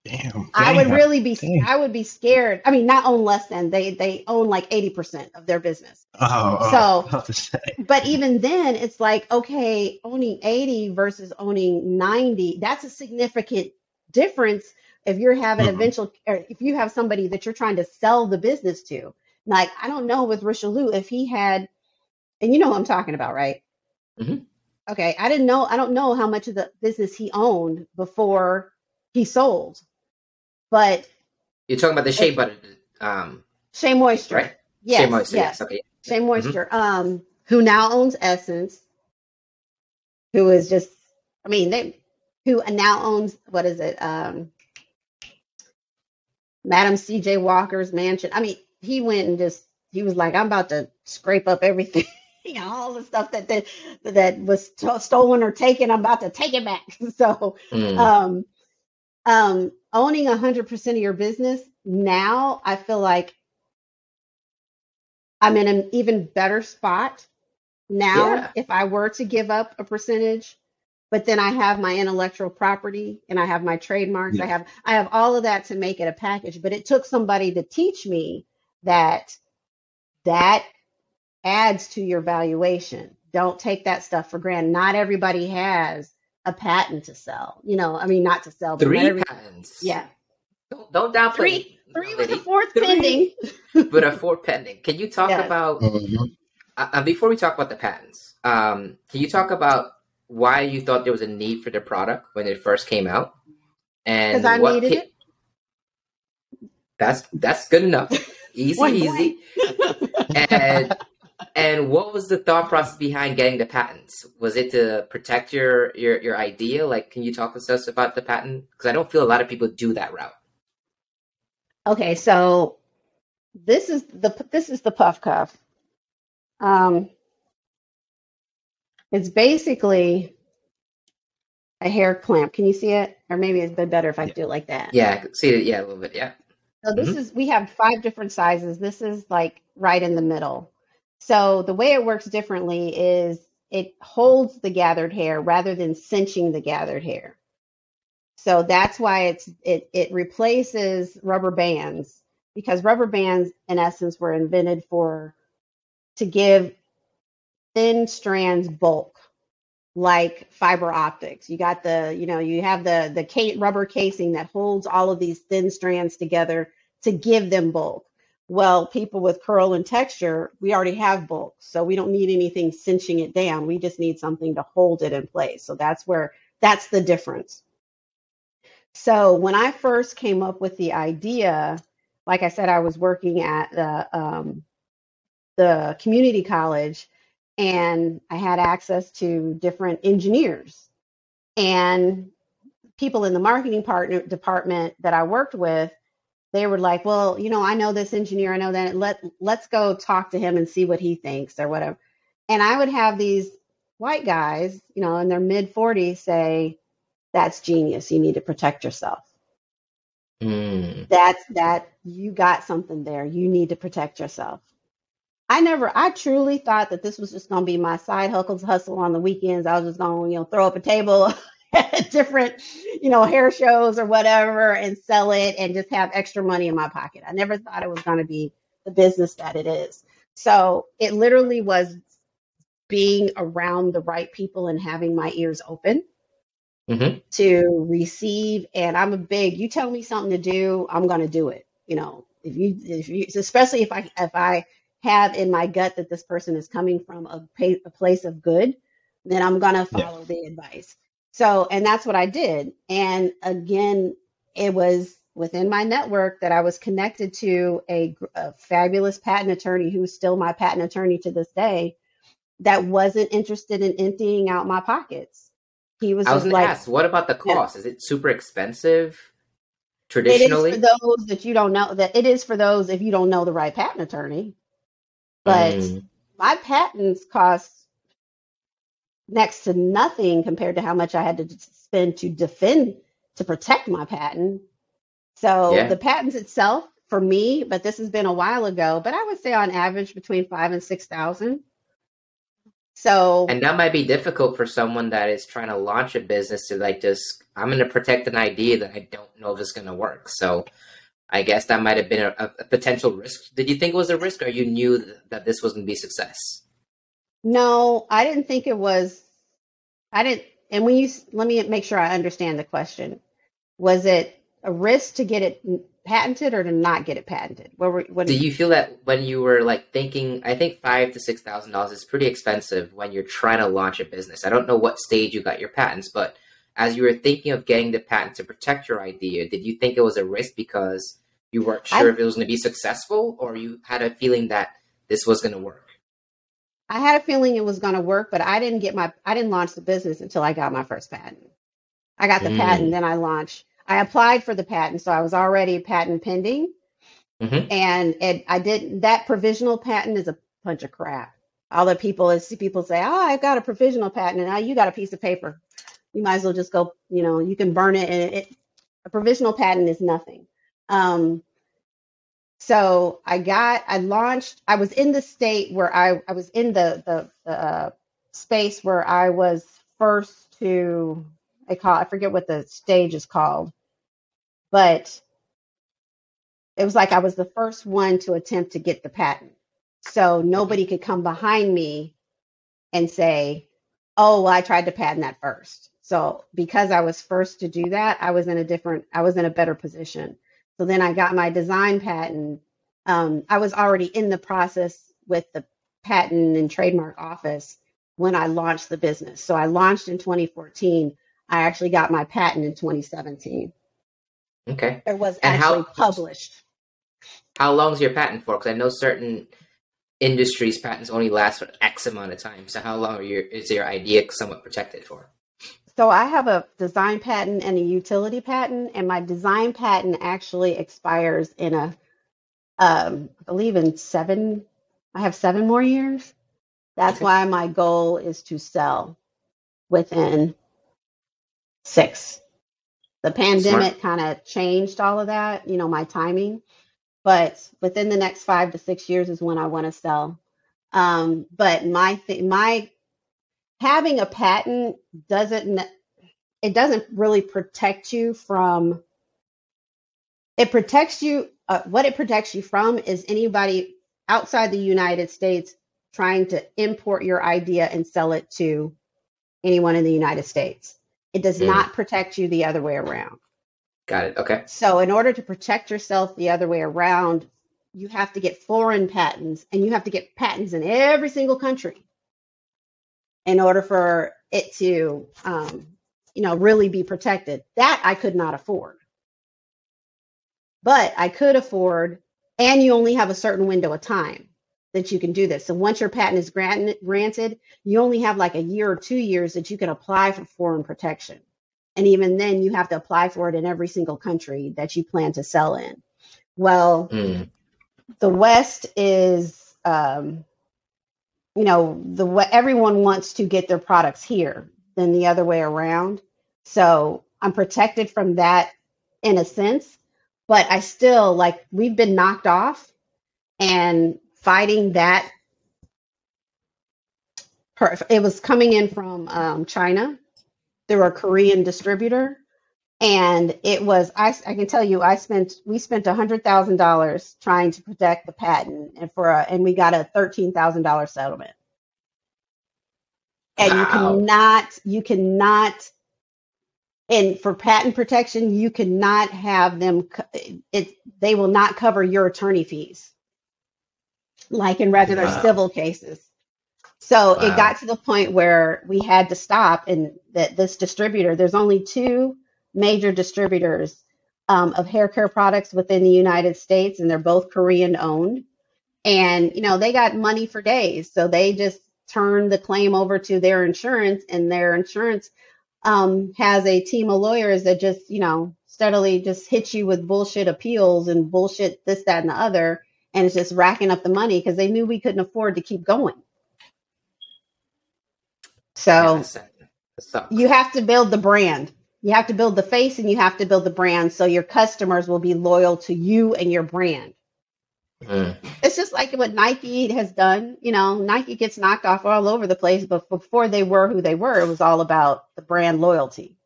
Damn. I would really be damn. I would be scared. I mean, not own less than they they own like 80% of their business. Oh, oh, So, I was about to say. but even then it's like okay, owning 80 versus owning 90, that's a significant difference if you're having Mhm. eventual or if you have somebody that you're trying to sell the business to. Like I don't know with Richelieu if he had and you know what I'm talking about, right? Mhm. Okay, I didn't know I don't know how much of the business he owned before he sold. But You're talking about the shea butter, um, Shea Moisture. right? Shea Yes, moisture. Yes. yes. Okay. Shea hmm Moisture. Um, who now owns Essence, who is just I mean, they who now owns what is it? Um Madam CJ Walker's mansion. I mean, he went and just he was like, I'm about to scrape up everything. You know, all the stuff that that, that was sto- stolen or taken, I'm about to take it back. So, Mm, um, um, owning 100% of your business now, I feel like I'm in an even better spot now yeah. if I were to give up a percentage, but then I have my intellectual property and I have my trademarks. I have I have all of that to make it a package, but it took somebody to teach me that that adds to your valuation. Don't take that stuff for granted. Not everybody has a patent to sell. You know, I mean not to sell, but Three every patents. yeah. Don't don't downplay Three three young with a fourth Three, pending. but a fourth pending. Can you talk Yes. about Mhm. uh, uh, before we talk about the patents? Um, can you talk about why you thought there was a need for the product when it first came out, Because I and what? needed ca- it. that's that's good enough. Easy, easy. And and what was the thought process behind getting the patents? Was it to protect your your your idea? Like, can you talk to us about the patent? Because I don't feel a lot of people do that route. Okay, so this is the this is the puff cuff. Um, it's basically a hair clamp. Can you see it? Or maybe it's been better if I do it like that. yeah, I could see it. Yeah, a little bit. Yeah. So this hmm is we have five different sizes. This is like right in the middle. So the way it works differently is it holds the gathered hair rather than cinching the gathered hair. So that's why it's it it replaces rubber bands because rubber bands in essence were invented for to give thin strands bulk like fiber optics. You got the, you know, you have the the rubber casing that holds all of these thin strands together to give them bulk. Well, people with curl and texture, we already have bulk, so we don't need anything cinching it down. We just need something to hold it in place. So that's where that's the difference. So when I first came up with the idea, like I said, I was working at the um, the community college and I had access to different engineers and people in the marketing partner department that I worked with. They were like, "Well, you know, I know this engineer. I know that. Let let's go talk to him and see what he thinks or whatever." And I would have these white guys, you know, in their mid 40s say, "That's genius. You need to protect yourself." Mm. That's that you got something there. You need to protect yourself. I never, I truly thought that this was just going to be my side hustle on the weekends. I was just going to, you know, throw up a table at different, you know, hair shows or whatever and sell it and just have extra money in my pocket. I never thought it was going to be the business that it is. So it literally was being around the right people and having my ears open hmm to receive and i'm a big you tell me something to do i'm going to do it you know if you if you especially if i if i have in my gut that this person is coming from a, pa- a place of good then i'm going to Yeah. follow the advice so and that's what i did and again it was within my network that i was connected to a, a fabulous patent attorney who's still my patent attorney to this day that wasn't interested in emptying out my pockets he was I was gonna like ask, what about the yeah cost? Is it super expensive It is for traditionally? those that you don't know that it is for those if you don't know the right patent attorney. But Mm, my patents cost next to nothing compared to how much I had to spend to defend to protect my patent. So yeah. the patents itself for me, but this has been a while ago, but I would say on average between five and six thousand. So And that might be difficult for someone that is trying to launch a business to like just, I'm going to protect an idea that I don't know if it's going to work. So I guess that might have been a, a potential risk. Did you think it was a risk or you knew th- that this was going to be success? no, I didn't think it was. I didn't. And when you let me make sure I understand the question, was it a risk to get it patented or to not get it patented? What were what? Do you feel that when you were like thinking, I think five to six thousand dollars is pretty expensive when you're trying to launch a business. I don't know what stage you got your patents, but as you were thinking of getting the patent to protect your idea, did you think it was a risk because you weren't I sure if it was going to be successful, or you had a feeling that this was going to work? I had a feeling it was going to work, but I didn't get my I didn't launch the business until I got my first patent. I got the patent, Mm. then I launched. I applied for the patent, so I was already patent pending, hmm and it, I did that provisional patent is a bunch of crap. All the people I see people say, "Oh, I've got a provisional patent," and now you got a piece of paper. You might as well just go. You know, you can burn it, and it, a provisional patent is nothing. Um, so I got, I launched, I was in the state where I, I was in the, the, the uh, space where I was first to, I call, I forget what the stage is called, but it was like I was the first one to attempt to get the patent. So nobody could come behind me and say, oh, well, I tried to patent that first. So because I was first to do that, I was in a different, I was in a better position. So then I got my design patent. Um, I was already in the process with the patent and trademark office when I launched the business. So I launched in 2014. I actually got my patent in 2017. Okay. It was And actually how published. how long is your patent for? Because I know certain industries patents only last for X amount of time. So how long are your, is your idea somewhat protected for? So I have a design patent and a utility patent, and my design patent actually expires in a, um, I believe in seven. I have seven more years. That's Okay. why my goal is to sell within six. The Smart. pandemic kind of changed all of that, you know, my timing, but within the next five to six years is when I want to sell. Um, but my th- my having a patent doesn't it doesn't really protect you from it protects you uh, what it protects you from is anybody outside the united states trying to import your idea and sell it to anyone in the united states it does Mm, not protect you the other way around got it. Okay. so in order to protect yourself the other way around you have to get foreign patents and you have to get patents in every single country in order for it to um, you know really be protected. That i could not afford. But i could afford and you only have a certain window of time that you can do this. So once your patent is granted, granted you only have like a year or two years that you can apply for foreign protection. And even then you have to apply for it in every single country that you plan to sell in. Well Mm, the west is um, you know the wa- everyone wants to get their products here than the other way around. So i'm protected from that in a sense but i still like we've been knocked off and fighting that it was coming in from um, china through a korean distributor and it was I, I can tell you i spent we spent hundred thousand dollars trying to protect the patent and for a, and we got a thirteen thousand dollar settlement. And you cannot you cannot and for patent protection you cannot have them it they will not cover your attorney fees. Like in regular Wow. civil cases. So it got to the point where we had to stop and that this distributor there's only two major distributors um, of hair care products within the united states and they're both korean owned and you know they got money for days so they just turned the claim over to their insurance and their insurance um, has a team of lawyers that just, you know, steadily just hit you with bullshit appeals and bullshit this, that, and the other. And it's just racking up the money because they knew we couldn't afford to keep going. So you have to build the brand. You have to build the face and you have to build the brand so your customers will be loyal to you and your brand. Mm, It's just like what Nike has done. You know, Nike gets knocked off all over the place, but before they were who they were, it was all about the brand loyalty.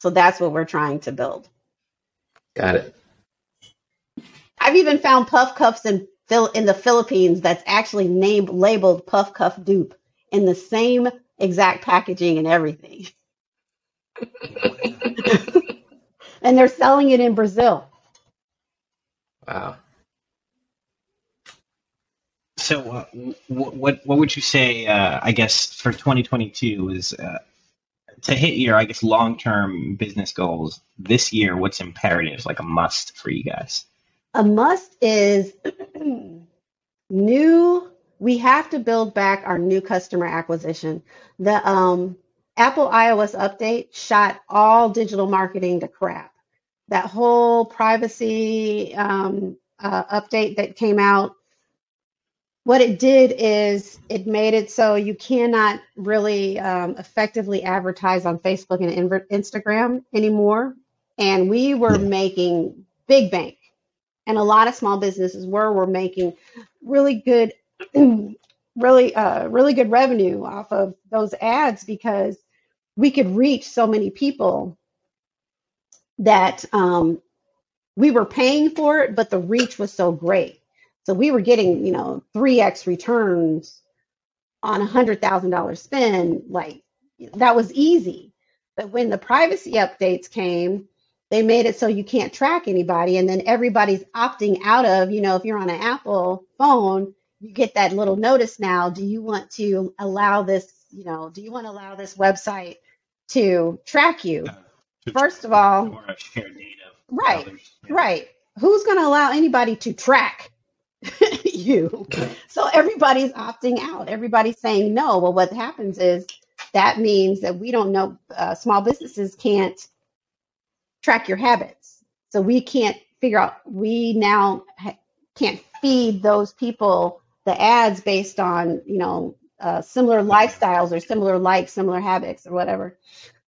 So that's what we're trying to build. got it. I've even found puff cuffs in Phil in the Philippines that's actually named labeled puff cuff dupe in the same exact packaging and everything. and they're selling it in Brazil. Wow. So, uh, what, what what would you say? Uh, I guess for 2022 is uh, to hit your I guess long term business goals this year. What's imperative, like a must for you guys? A must is new. We have to build back our new customer acquisition. The um, Apple iOS update shot all digital marketing to crap. That whole privacy um, uh, update that came out, what it did is it made it so you cannot really um, effectively advertise on Facebook and Instagram anymore. And we were making big bank and a lot of small businesses were were making really good really uh really good revenue off of those ads because we could reach so many people that um we were paying for it but the reach was so great. So we were getting you know 3x returns on a hundred thousand dollar spend like that was easy. But when the privacy updates came they made it so you can't track anybody and then everybody's opting out of you know if you're on an apple phone you get that little notice now do you want to allow this you know do you want to allow this website to track you First of all- or a shared data. Right. Yeah. right who's going to allow anybody to track you so everybody's opting out everybody's saying no well what happens is that means that we don't know uh, small businesses can't track your habits. So we can't figure out, we now ha- can't feed those people the ads based on, you know, uh, similar lifestyles or similar likes, similar habits or whatever.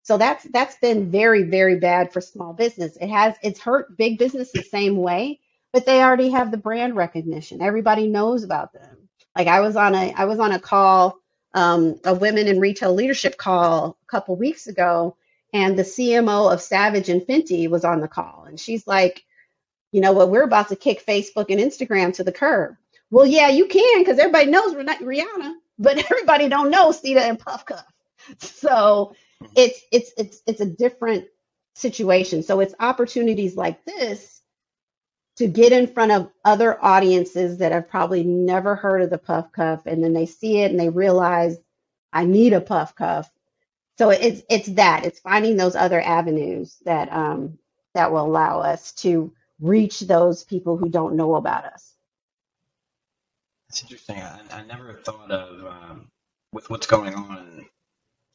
So that's that's been very very bad for small business. It has it's hurt big business the same way, but they already have the brand recognition. Everybody knows about them. Like I was on a I was on a call, um, a women in retail leadership call a couple weeks ago, and the CMO of Savage and Fenty was on the call, and she's like, you know what, we're about to kick Facebook and Instagram to the curb. Well, yeah, you can because everybody knows Rih- Rihanna, but everybody don't know Ceata and Puff Cuff. So it's it's it's it's a different situation. So it's opportunities like this to get in front of other audiences that have probably never heard of the Puff Cuff, and then they see it and they realize I need a Puff Cuff. So it's it's that it's finding those other avenues that um that will allow us to reach those people who don't know about us. It's interesting. I, I never thought of um, with what's going on.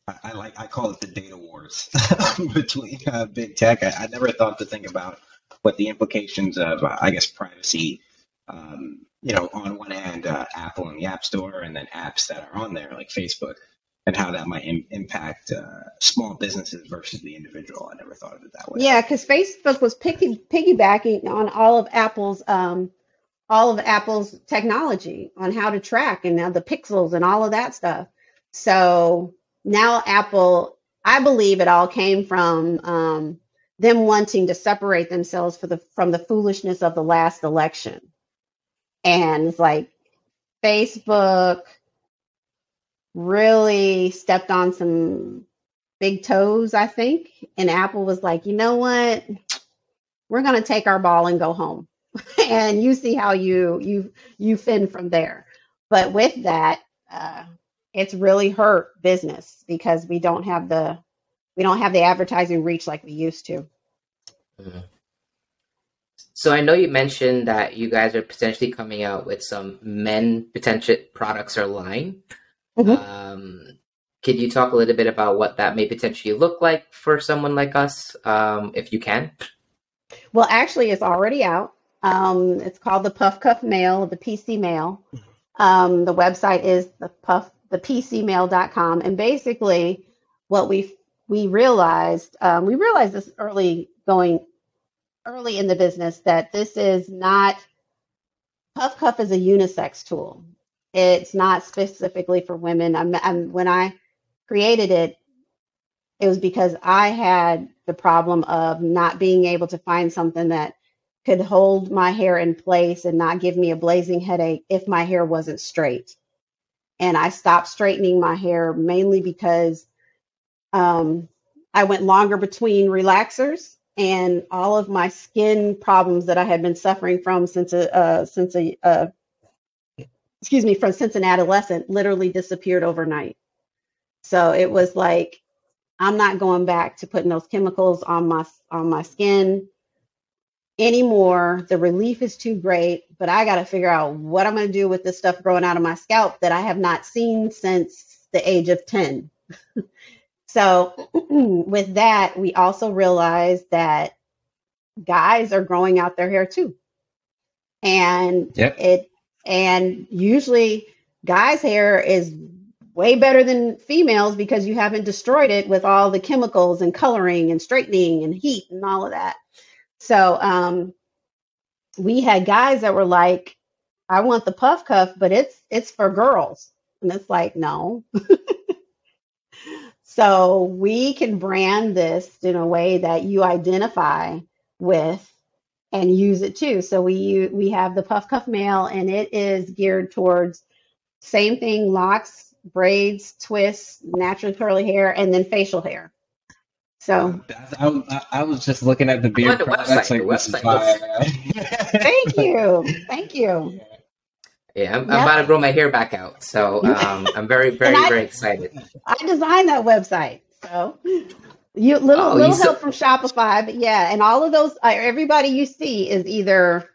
I, I like I call it the data wars between uh, big tech. I, I never thought to think about what the implications of uh, I guess privacy. Um, you know, on one hand, uh, Apple and the App Store, and then apps that are on there like Facebook, and how that might Im- impact uh, small businesses versus the individual. I never thought of it that way. Yeah, because Facebook was piggy, piggybacking on all of Apple's um, all of Apple's technology on how to track and now the pixels and all of that stuff. So now Apple, I believe it all came from um, them wanting to separate themselves the from the foolishness of the last election, and it's like Facebook really stepped on some big toes, I think. And Apple was like, you know what? We're going to take our ball and go home. and you see how you you you fin from there. But with that, uh, it's really hurt business because we don't have the we don't have the advertising reach like we used to. Mhm. So I know you mentioned that you guys are potentially coming out with some men potential products or line. Mhm. Um, could you talk a little bit about what that may potentially look like for someone like us, um, if you can? Well, actually, it's already out. Um, it's called the Puff Cuff Male, the PC Male. Um, the website is the puff the pcmale.com, and basically, what we we realized um, we realized this early going early in the business that this is not Puff Cuff is a unisex tool. It's not specifically for women. I'm, I'm when I created it, it was because I had the problem of not being able to find something that could hold my hair in place and not give me a blazing headache if my hair wasn't straight. And I stopped straightening my hair mainly because um, I went longer between relaxers and all of my skin problems that I had been suffering from since a uh, since a uh, excuse me from since an adolescent literally disappeared overnight. So it was like I'm not going back to putting those chemicals on my on my skin anymore. The relief is too great, but I got to figure out what I'm going to do with this stuff growing out of my scalp that I have not seen since the age of 10. so with that, we also realized that guys are growing out their hair too. And Yep. it and usually guys' hair is way better than females because you haven't destroyed it with all the chemicals and coloring and straightening and heat and all of that. So um, we had guys that were like, "I want the puff cuff, but it's it's for girls," and it's like, no. so we can brand this in a way that you identify with and use it too. So we we have the puff cuff male, and it is geared towards same thing: locks, braids, twists, natural curly hair, and then facial hair. So I, I, I was just looking at the beer the products. website, Like, the this is website thank you, thank you. Yeah, I'm, I'm about to grow my hair back out, so um, I'm very, very, I- very excited. I designed that website. So you little Oh, you little so- help from Shopify, but yeah, and all of those uh, everybody you see is either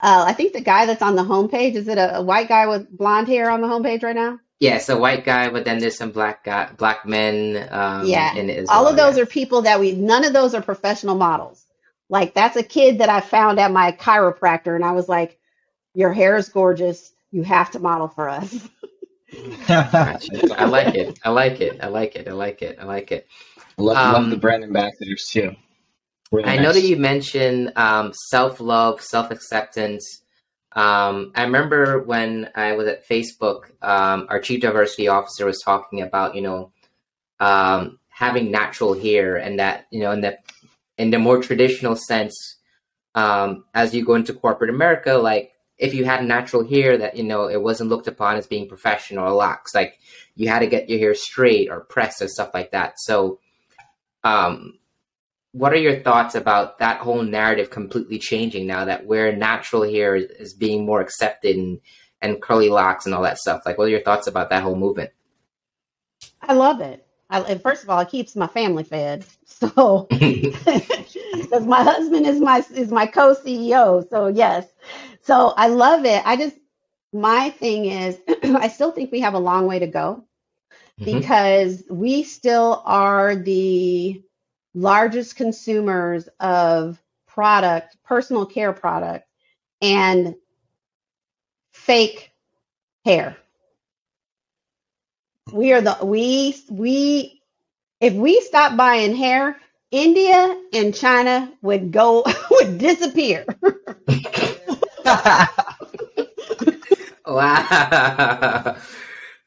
uh, I think the guy that's on the homepage is it a, a white guy with blonde hair on the homepage right now? Yeah, so white guy, but then there's some black guy, black men. Um, Yeah. in it as all well, of those yeah. are people that we none of those are professional models. Like that's a kid that I found at my chiropractor, and I was like, "Your hair is gorgeous. You have to model for us." I like it. I like it. I like it. I like it. I like it. love, Um, love the brand ambassadors too. Really I know that you mentioned um, self love, self acceptance. Um, I remember when I was at Facebook, um, our chief diversity officer was talking about, you know, um, having natural hair and that, you know, in the in the more traditional sense, um, as you go into corporate America, like if you had natural hair, that you know it wasn't looked upon as being professional or locks. Like you had to get your hair straight or pressed or stuff like that. So, um, what are your thoughts about that whole narrative completely changing now that where natural hair is, is being more accepted and, and curly locks and all that stuff? Like, what are your thoughts about that whole movement? I love it. I, and first of all, it keeps my family fed. So because my husband is my is my co-CEO. So yes. So I love it. I just my thing is I still think we have a long way to go Mhm. because we still are the largest consumers of product, personal care product and fake hair. We are the we we if we stop buying hair, India and China would go would disappear. wow.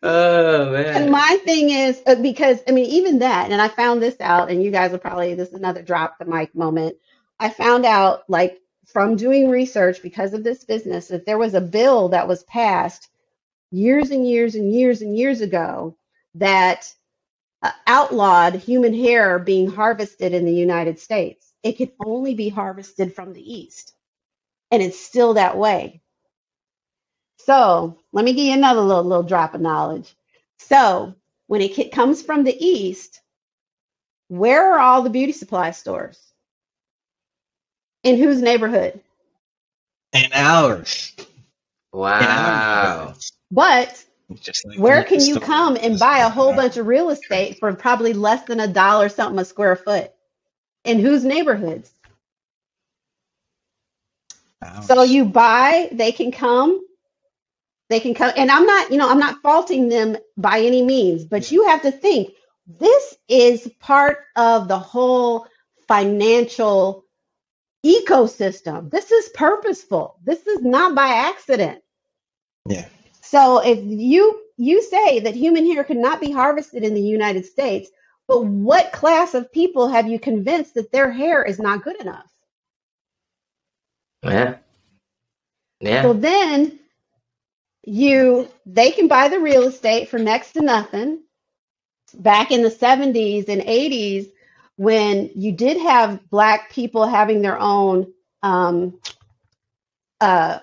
Oh man. And my thing is uh, because I mean even that, and I found this out, and you guys will probably this is another drop the mic moment. I found out like from doing research because of this business that there was a bill that was passed years and years and years and years ago that uh, outlawed human hair being harvested in the United States. It could only be harvested from the east, and it's still that way. So let me give you another little little drop of knowledge. So when it ki- comes from the east, where are all the beauty supply stores? In whose neighborhood? In ours. In Wow. neighborhoods. But Just like Where can you come and buy a whole bunch of real estate for probably less than a dollar something a square foot? In whose neighborhoods? So Ouch. you buy, they can come, they can come, and I'm not, you know, I'm not faulting them by any means, but you have to think this is part of the whole financial ecosystem. This is purposeful. This is not by accident. Yeah. So if you you say that human hair cannot be harvested in the United States, but what class of people have you convinced that their hair is not good enough? Yeah. Yeah. So then you they can buy the real estate for next to nothing. Back in the 70s and 80s, when you did have black people having their own um, uh,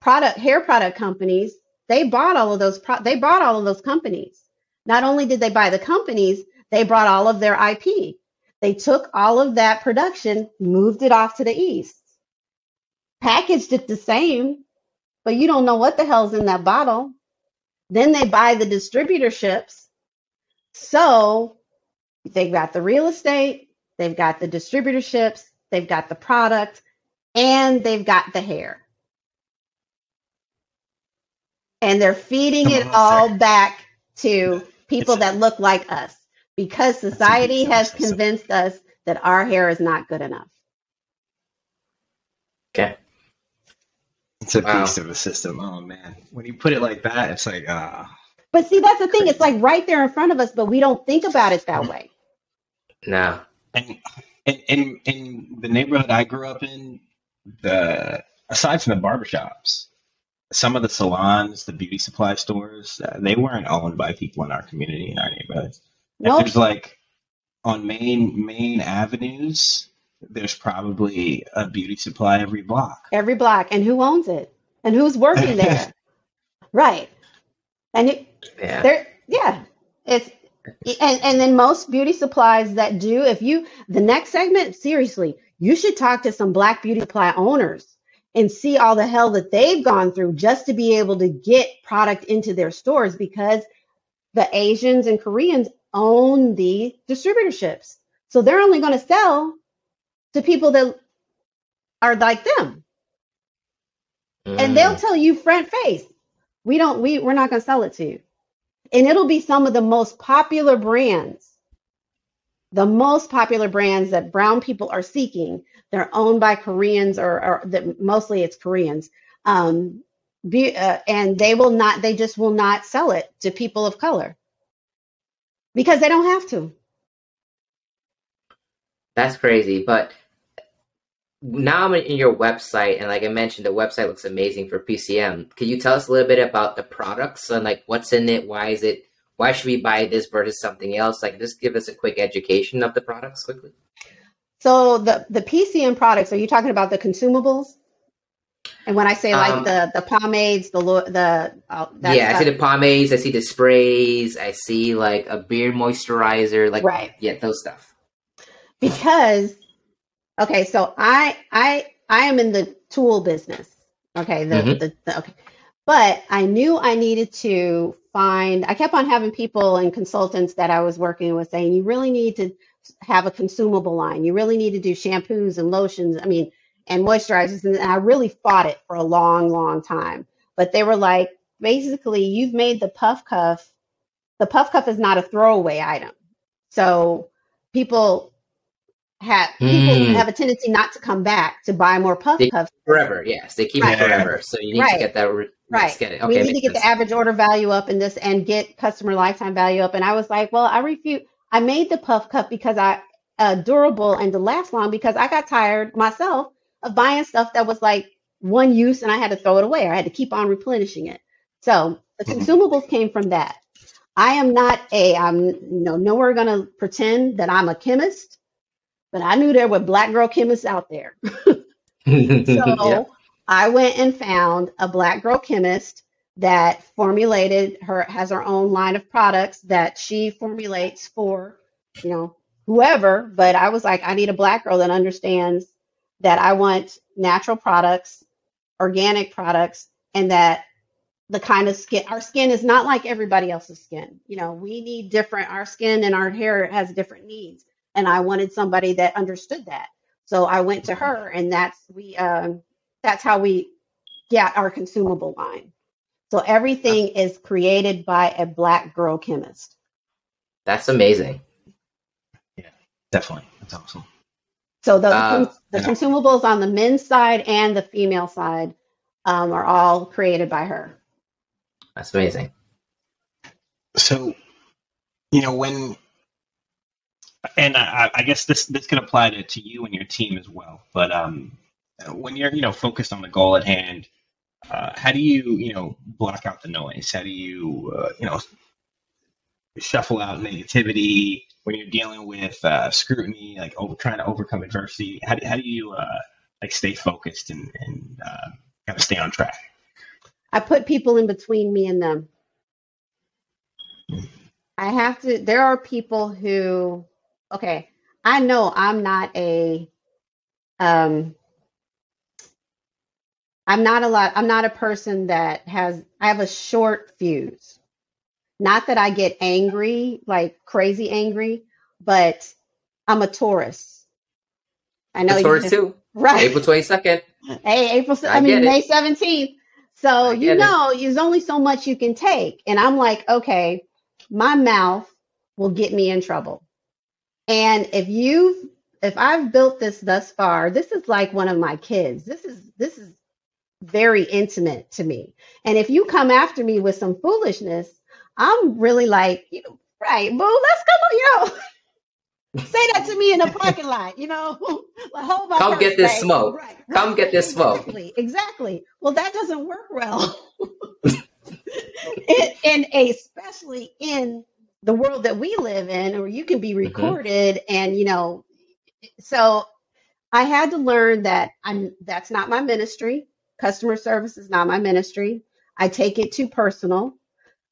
product hair product companies, they bought all of those pro- they bought all of those companies. Not only did they buy the companies, they brought all of their IP. They took all of that production, moved it off to the east packaged it the same, but you don't know what the hell's in that bottle. Then they buy the distributorships. So they've got the real estate, they've got the distributorships, they've got the product, and they've got the hair. And they're feeding it all back to people that look like us because society beast of a has convinced us that our hair is not good enough. Okay. It's a Wow. beast of a system. Oh man, when you put it like that, it's like ah, But see, that's the thing. It's like right there in front of us, but we don't think about it that way. No. And in in in the neighborhood I grew up in, the aside from the barbershops, some of the salons, the beauty supply stores, uh, they weren't owned by people in our community in our neighborhoods. And Nope. there's like on main main avenues, there's probably a beauty supply every block. Every block. And who owns it? And who's working there? Right. And it, Yeah. there, yeah. It's, and, and then most beauty supplies that do, if you, the next segment, seriously, you should talk to some black beauty supply owners and see all the hell that they've gone through just to be able to get product into their stores because the Asians and Koreans own the distributorships. So they're only going to sell to people that are like them. And they'll Mm. tell you front face, we don't, we, we're not going to sell it to you. And it'll be some of the most popular brands, the most popular brands that brown people are seeking. They're owned by Koreans or, or that mostly it's Koreans. Um, be, uh, and they will not, they just will not sell it to people of color because they don't have to. That's crazy. But now I'm in your website, and like I mentioned, the website looks amazing for PCM. Can you tell us a little bit about the products and like what's in it? Why is it? Why should we buy this versus something else? Like, just give us a quick education of the products quickly. So the, the PCM products, are you talking about the consumables? And when I say like Um, the, the pomades, the, the, uh, that yeah, I see the pomades, I see the sprays, I see like a beard moisturizer, like right. yeah, those stuff. because okay so i i i am in the tool business. Okay the, Mhm. the, the okay. But i knew i needed to find i kept on having people and consultants that i was working with saying you really need to have a consumable line. You really need to do shampoos and lotions i mean and moisturizers and i really fought it for a long long time. But they were like basically you've made the puff cuff the puff cuff is not a throwaway item. So people have people Mm. have a tendency not to come back to buy more puff They- cuffs. Forever, yes, they keep Right. it forever. So you need Right. to get that. Re- Right. get it. we Okay, need to makes get the sense. average order value up in this and get customer lifetime value up. And I was like, well, I refute. I made the puff cuff because I uh, durable and to last long because I got tired myself of buying stuff that was like one use and I had to throw it away. Or I had to keep on replenishing it. So the Mhm. consumables came from that. I am not a I'm you know nowhere gonna pretend that I'm a chemist, but I knew there were black girl chemists out there. So yeah. I went and found a black girl chemist that formulated her has her own line of products that she formulates for, you know, whoever. But I was like, I need a black girl that understands that I want natural products, organic products, and that the kind of skin our skin is not like everybody else's skin. You know, we need different our skin and our hair has different needs. And I wanted somebody that understood that. So I went to her and that's we um that's how we get our consumable line. So everything is created by a black girl chemist. That's amazing. Yeah, definitely. That's awesome. So the Uh, the and consumables on the men's side and the female side um, are all created by her. That's amazing. So, you know, when, and I, I guess this this could apply to, to you and your team as well. But um, when you're you know focused on the goal at hand, uh, how do you you know block out the noise? How do you uh, you know shuffle out negativity when you're dealing with uh, scrutiny, like over, trying to overcome adversity? How do, how do you uh, like stay focused and, and uh, kind of stay on track? I put people in between me and them. I have to, there are people who, okay, I know I'm not a, um, I'm not a lot, I'm not a person that has, I have a short fuse. Not that I get angry, like crazy angry, but I'm a Taurus. I know Taurus too. right. April 22nd. Hey, April, I I mean, May it. 17th. So, you get it. know, there's only so much you can take. And I'm like, okay, my mouth will get me in trouble. And if you've, if I've built this thus far, this is like one of my kids. This is, this is very intimate to me. And if you come after me with some foolishness, I'm really like, you know, right, boo, let's come on, you know. Say that to me in a parking lot, you know. like, hold my Come get this smoke. Right, Come get this smoke. Exactly, exactly. Well, that doesn't work well. and, and especially in the world that we live in, where you can be hmm recorded and, you know, so I had to learn that I'm that's not my ministry. Customer service is not my ministry. I take it too personal.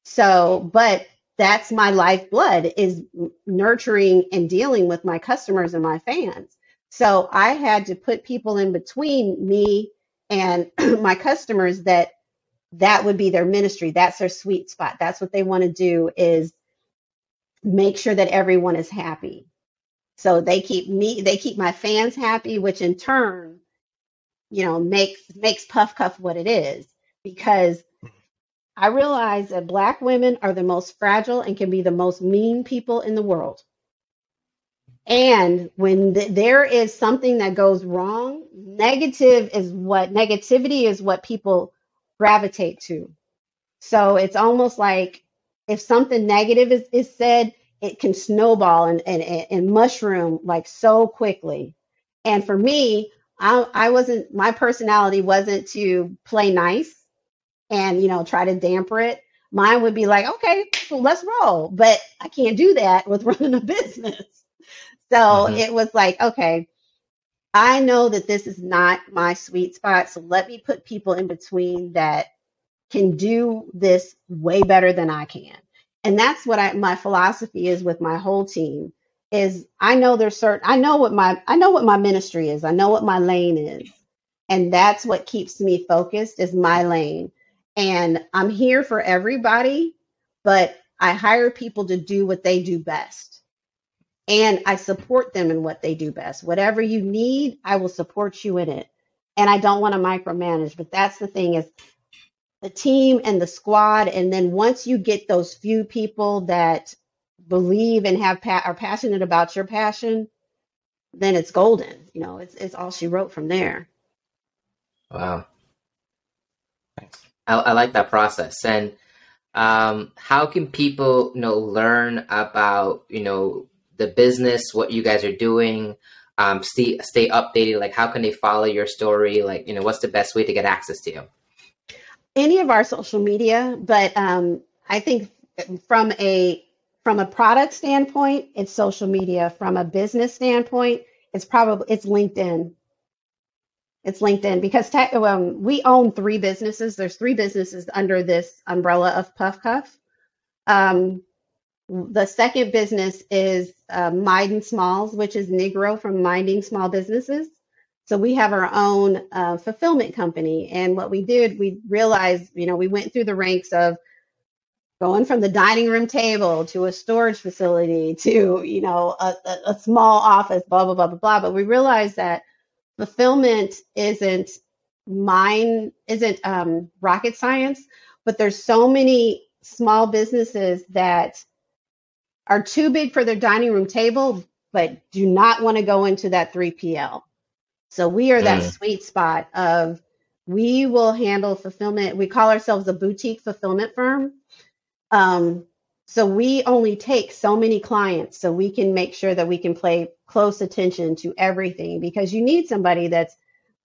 So, but that's my lifeblood is nurturing and dealing with my customers and my fans. So I had to put people in between me and my customers that that would be their ministry. That's their sweet spot. That's what they want to do is make sure that everyone is happy. So they keep me, they keep my fans happy, which in turn, you know, makes makes Puff Cuff what it is. Because I realize that black women are the most fragile and can be the most mean people in the world. And when th- there is something that goes wrong, negative is what negativity is what people gravitate to. So it's almost like if something negative is, is said, it can snowball and, and, and mushroom like so quickly. And for me, I, I wasn't, my personality wasn't to play nice and, you know, try to damper it. Mine would be like, okay, well, let's roll. But I can't do that with running a business. So hmm it was like, okay, I know that this is not my sweet spot. So let me put people in between that can do this way better than I can. And that's what I my philosophy is with my whole team is I know there's certain I know what my I know what my ministry is. I know what my lane is. And that's what keeps me focused is my lane. And I'm here for everybody, but I hire people to do what they do best. And I support them in what they do best. Whatever you need, I will support you in it. And I don't want to micromanage, but that's the thing is the team and the squad. And then once you get those few people that believe and have pa- are passionate about your passion, then it's golden. You know, it's it's all she wrote from there. Wow. I, I like that process. And um, how can people, you know, learn about, you know, the business, what you guys are doing, um, stay stay updated? Like, how can they follow your story? Like, you know, what's the best way to get access to you? Any of our social media, but um, I think from a from a product standpoint, it's social media. From a business standpoint, it's probably it's LinkedIn. It's LinkedIn because um, we own three businesses. There's three businesses under this umbrella of Puff Cuff. Um, the second business is uh, Minden Smalls, which is Negro from Minding Small Businesses. So we have our own uh, fulfillment company. And what we did, we realized, you know, we went through the ranks of going from the dining room table to a storage facility to, you know, a, a, small office, blah, blah, blah, blah, blah. But we realized that fulfillment isn't mine, isn't um, rocket science, but there's so many small businesses that are too big for their dining room table, but do not want to go into that 3PL. So we are that Mm. sweet spot of we will handle fulfillment. We call ourselves a boutique fulfillment firm. Um, so we only take so many clients so we can make sure that we can play close attention to everything because you need somebody that's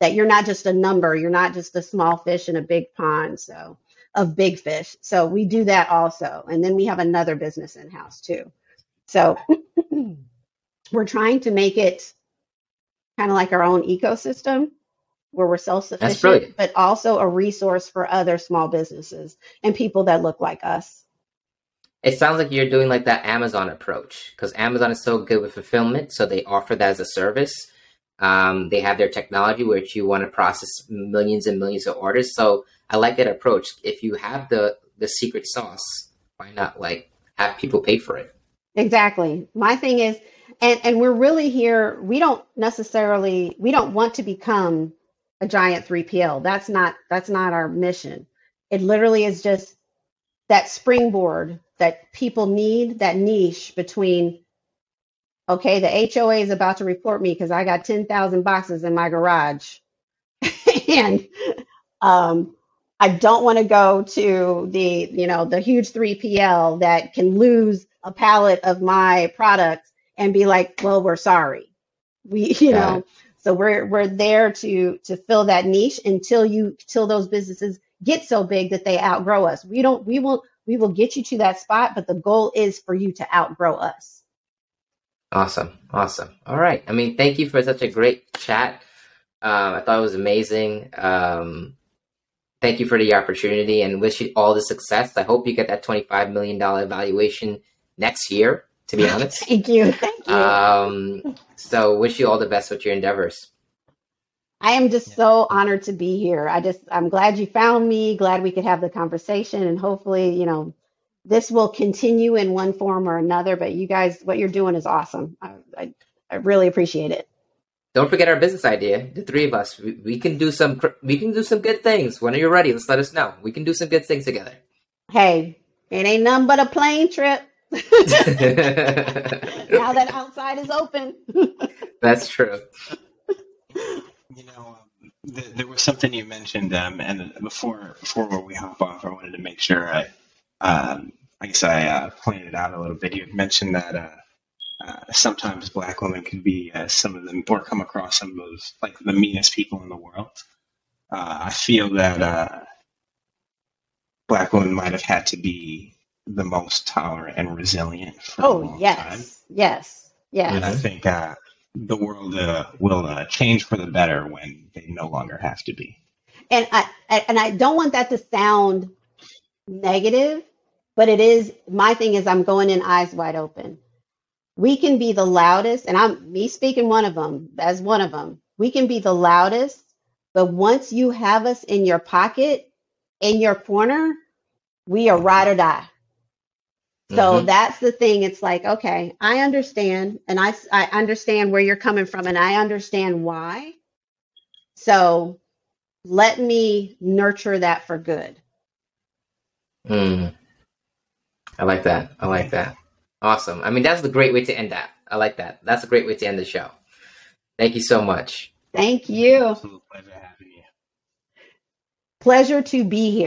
that you're not just a number, you're not just a small fish in a big pond. So of big fish. So we do that also. And then we have another business in house too. So we're trying to make it kind of like our own ecosystem where we're self sufficient, but also a resource for other small businesses and people that look like us. It sounds like you're doing like that Amazon approach because Amazon is so good with fulfillment, so they offer that as a service. Um, they have their technology which you want to process millions and millions of orders. So I like that approach. If you have the the secret sauce, why not like have people pay for it? Exactly. My thing is, and and we're really here. We don't necessarily we don't want to become a giant 3PL. That's not that's not our mission. It literally is just that springboard that people need, that niche between okay, the HOA is about to report me because I got 10,000 boxes in my garage. and um I don't want to go to the, you know, the huge 3PL that can lose a pallet of my products and be like, "Well, we're sorry." We, you Got know, so we're we're there to to fill that niche until you till those businesses get so big that they outgrow us. We don't we will we will get you to that spot, but the goal is for you to outgrow us. Awesome, awesome. All right. I mean, thank you for such a great chat. Um, I thought it was amazing. Um, thank you for the opportunity and wish you all the success. I hope you get that $25 million valuation next year, to be honest. Thank you. Thank you. Um, so wish you all the best with your endeavors. I am just so honored to be here. I just, I'm glad you found me, glad we could have the conversation, and hopefully, you know, this will continue in one form or another. But you guys, what you're doing is awesome. I, I, I really appreciate it. Don't forget our business idea. The three of us, we, we can do some, we can do some good things. When are you're ready, let's let us know. We can do some good things together. Hey, it ain't nothing but a plane trip. now that outside is open. That's true. You know, um, th- there was something you mentioned, um, and before before we hop off, I wanted to make sure I, um, I guess I uh, pointed out a little bit. You mentioned that uh, uh, sometimes black women can be uh, some of them, or come across some of like the meanest people in the world. Uh, I feel that uh, black women might have had to be the most tolerant and resilient for a oh, long time. yes. Yes. Yes. And I think uh, the world uh, will uh, change for the better when they no longer have to be. and I I- and I don't want that to sound negative, but it is my thing is I'm going in eyes wide open. We can be the loudest, and I'm me speaking one of them as one of them. We can be the loudest, but once you have us in your pocket, in your corner, we are ride or die. So Mhm. that's the thing. It's like, okay, I understand, and I I understand where you're coming from, and I understand why. So let me nurture that for good. Mm. I like that. I like that. Awesome. I mean, that's the great way to end that. I like that. That's a great way to end the show. Thank you so much. Thank you. Absolute pleasure having you. Pleasure to be here.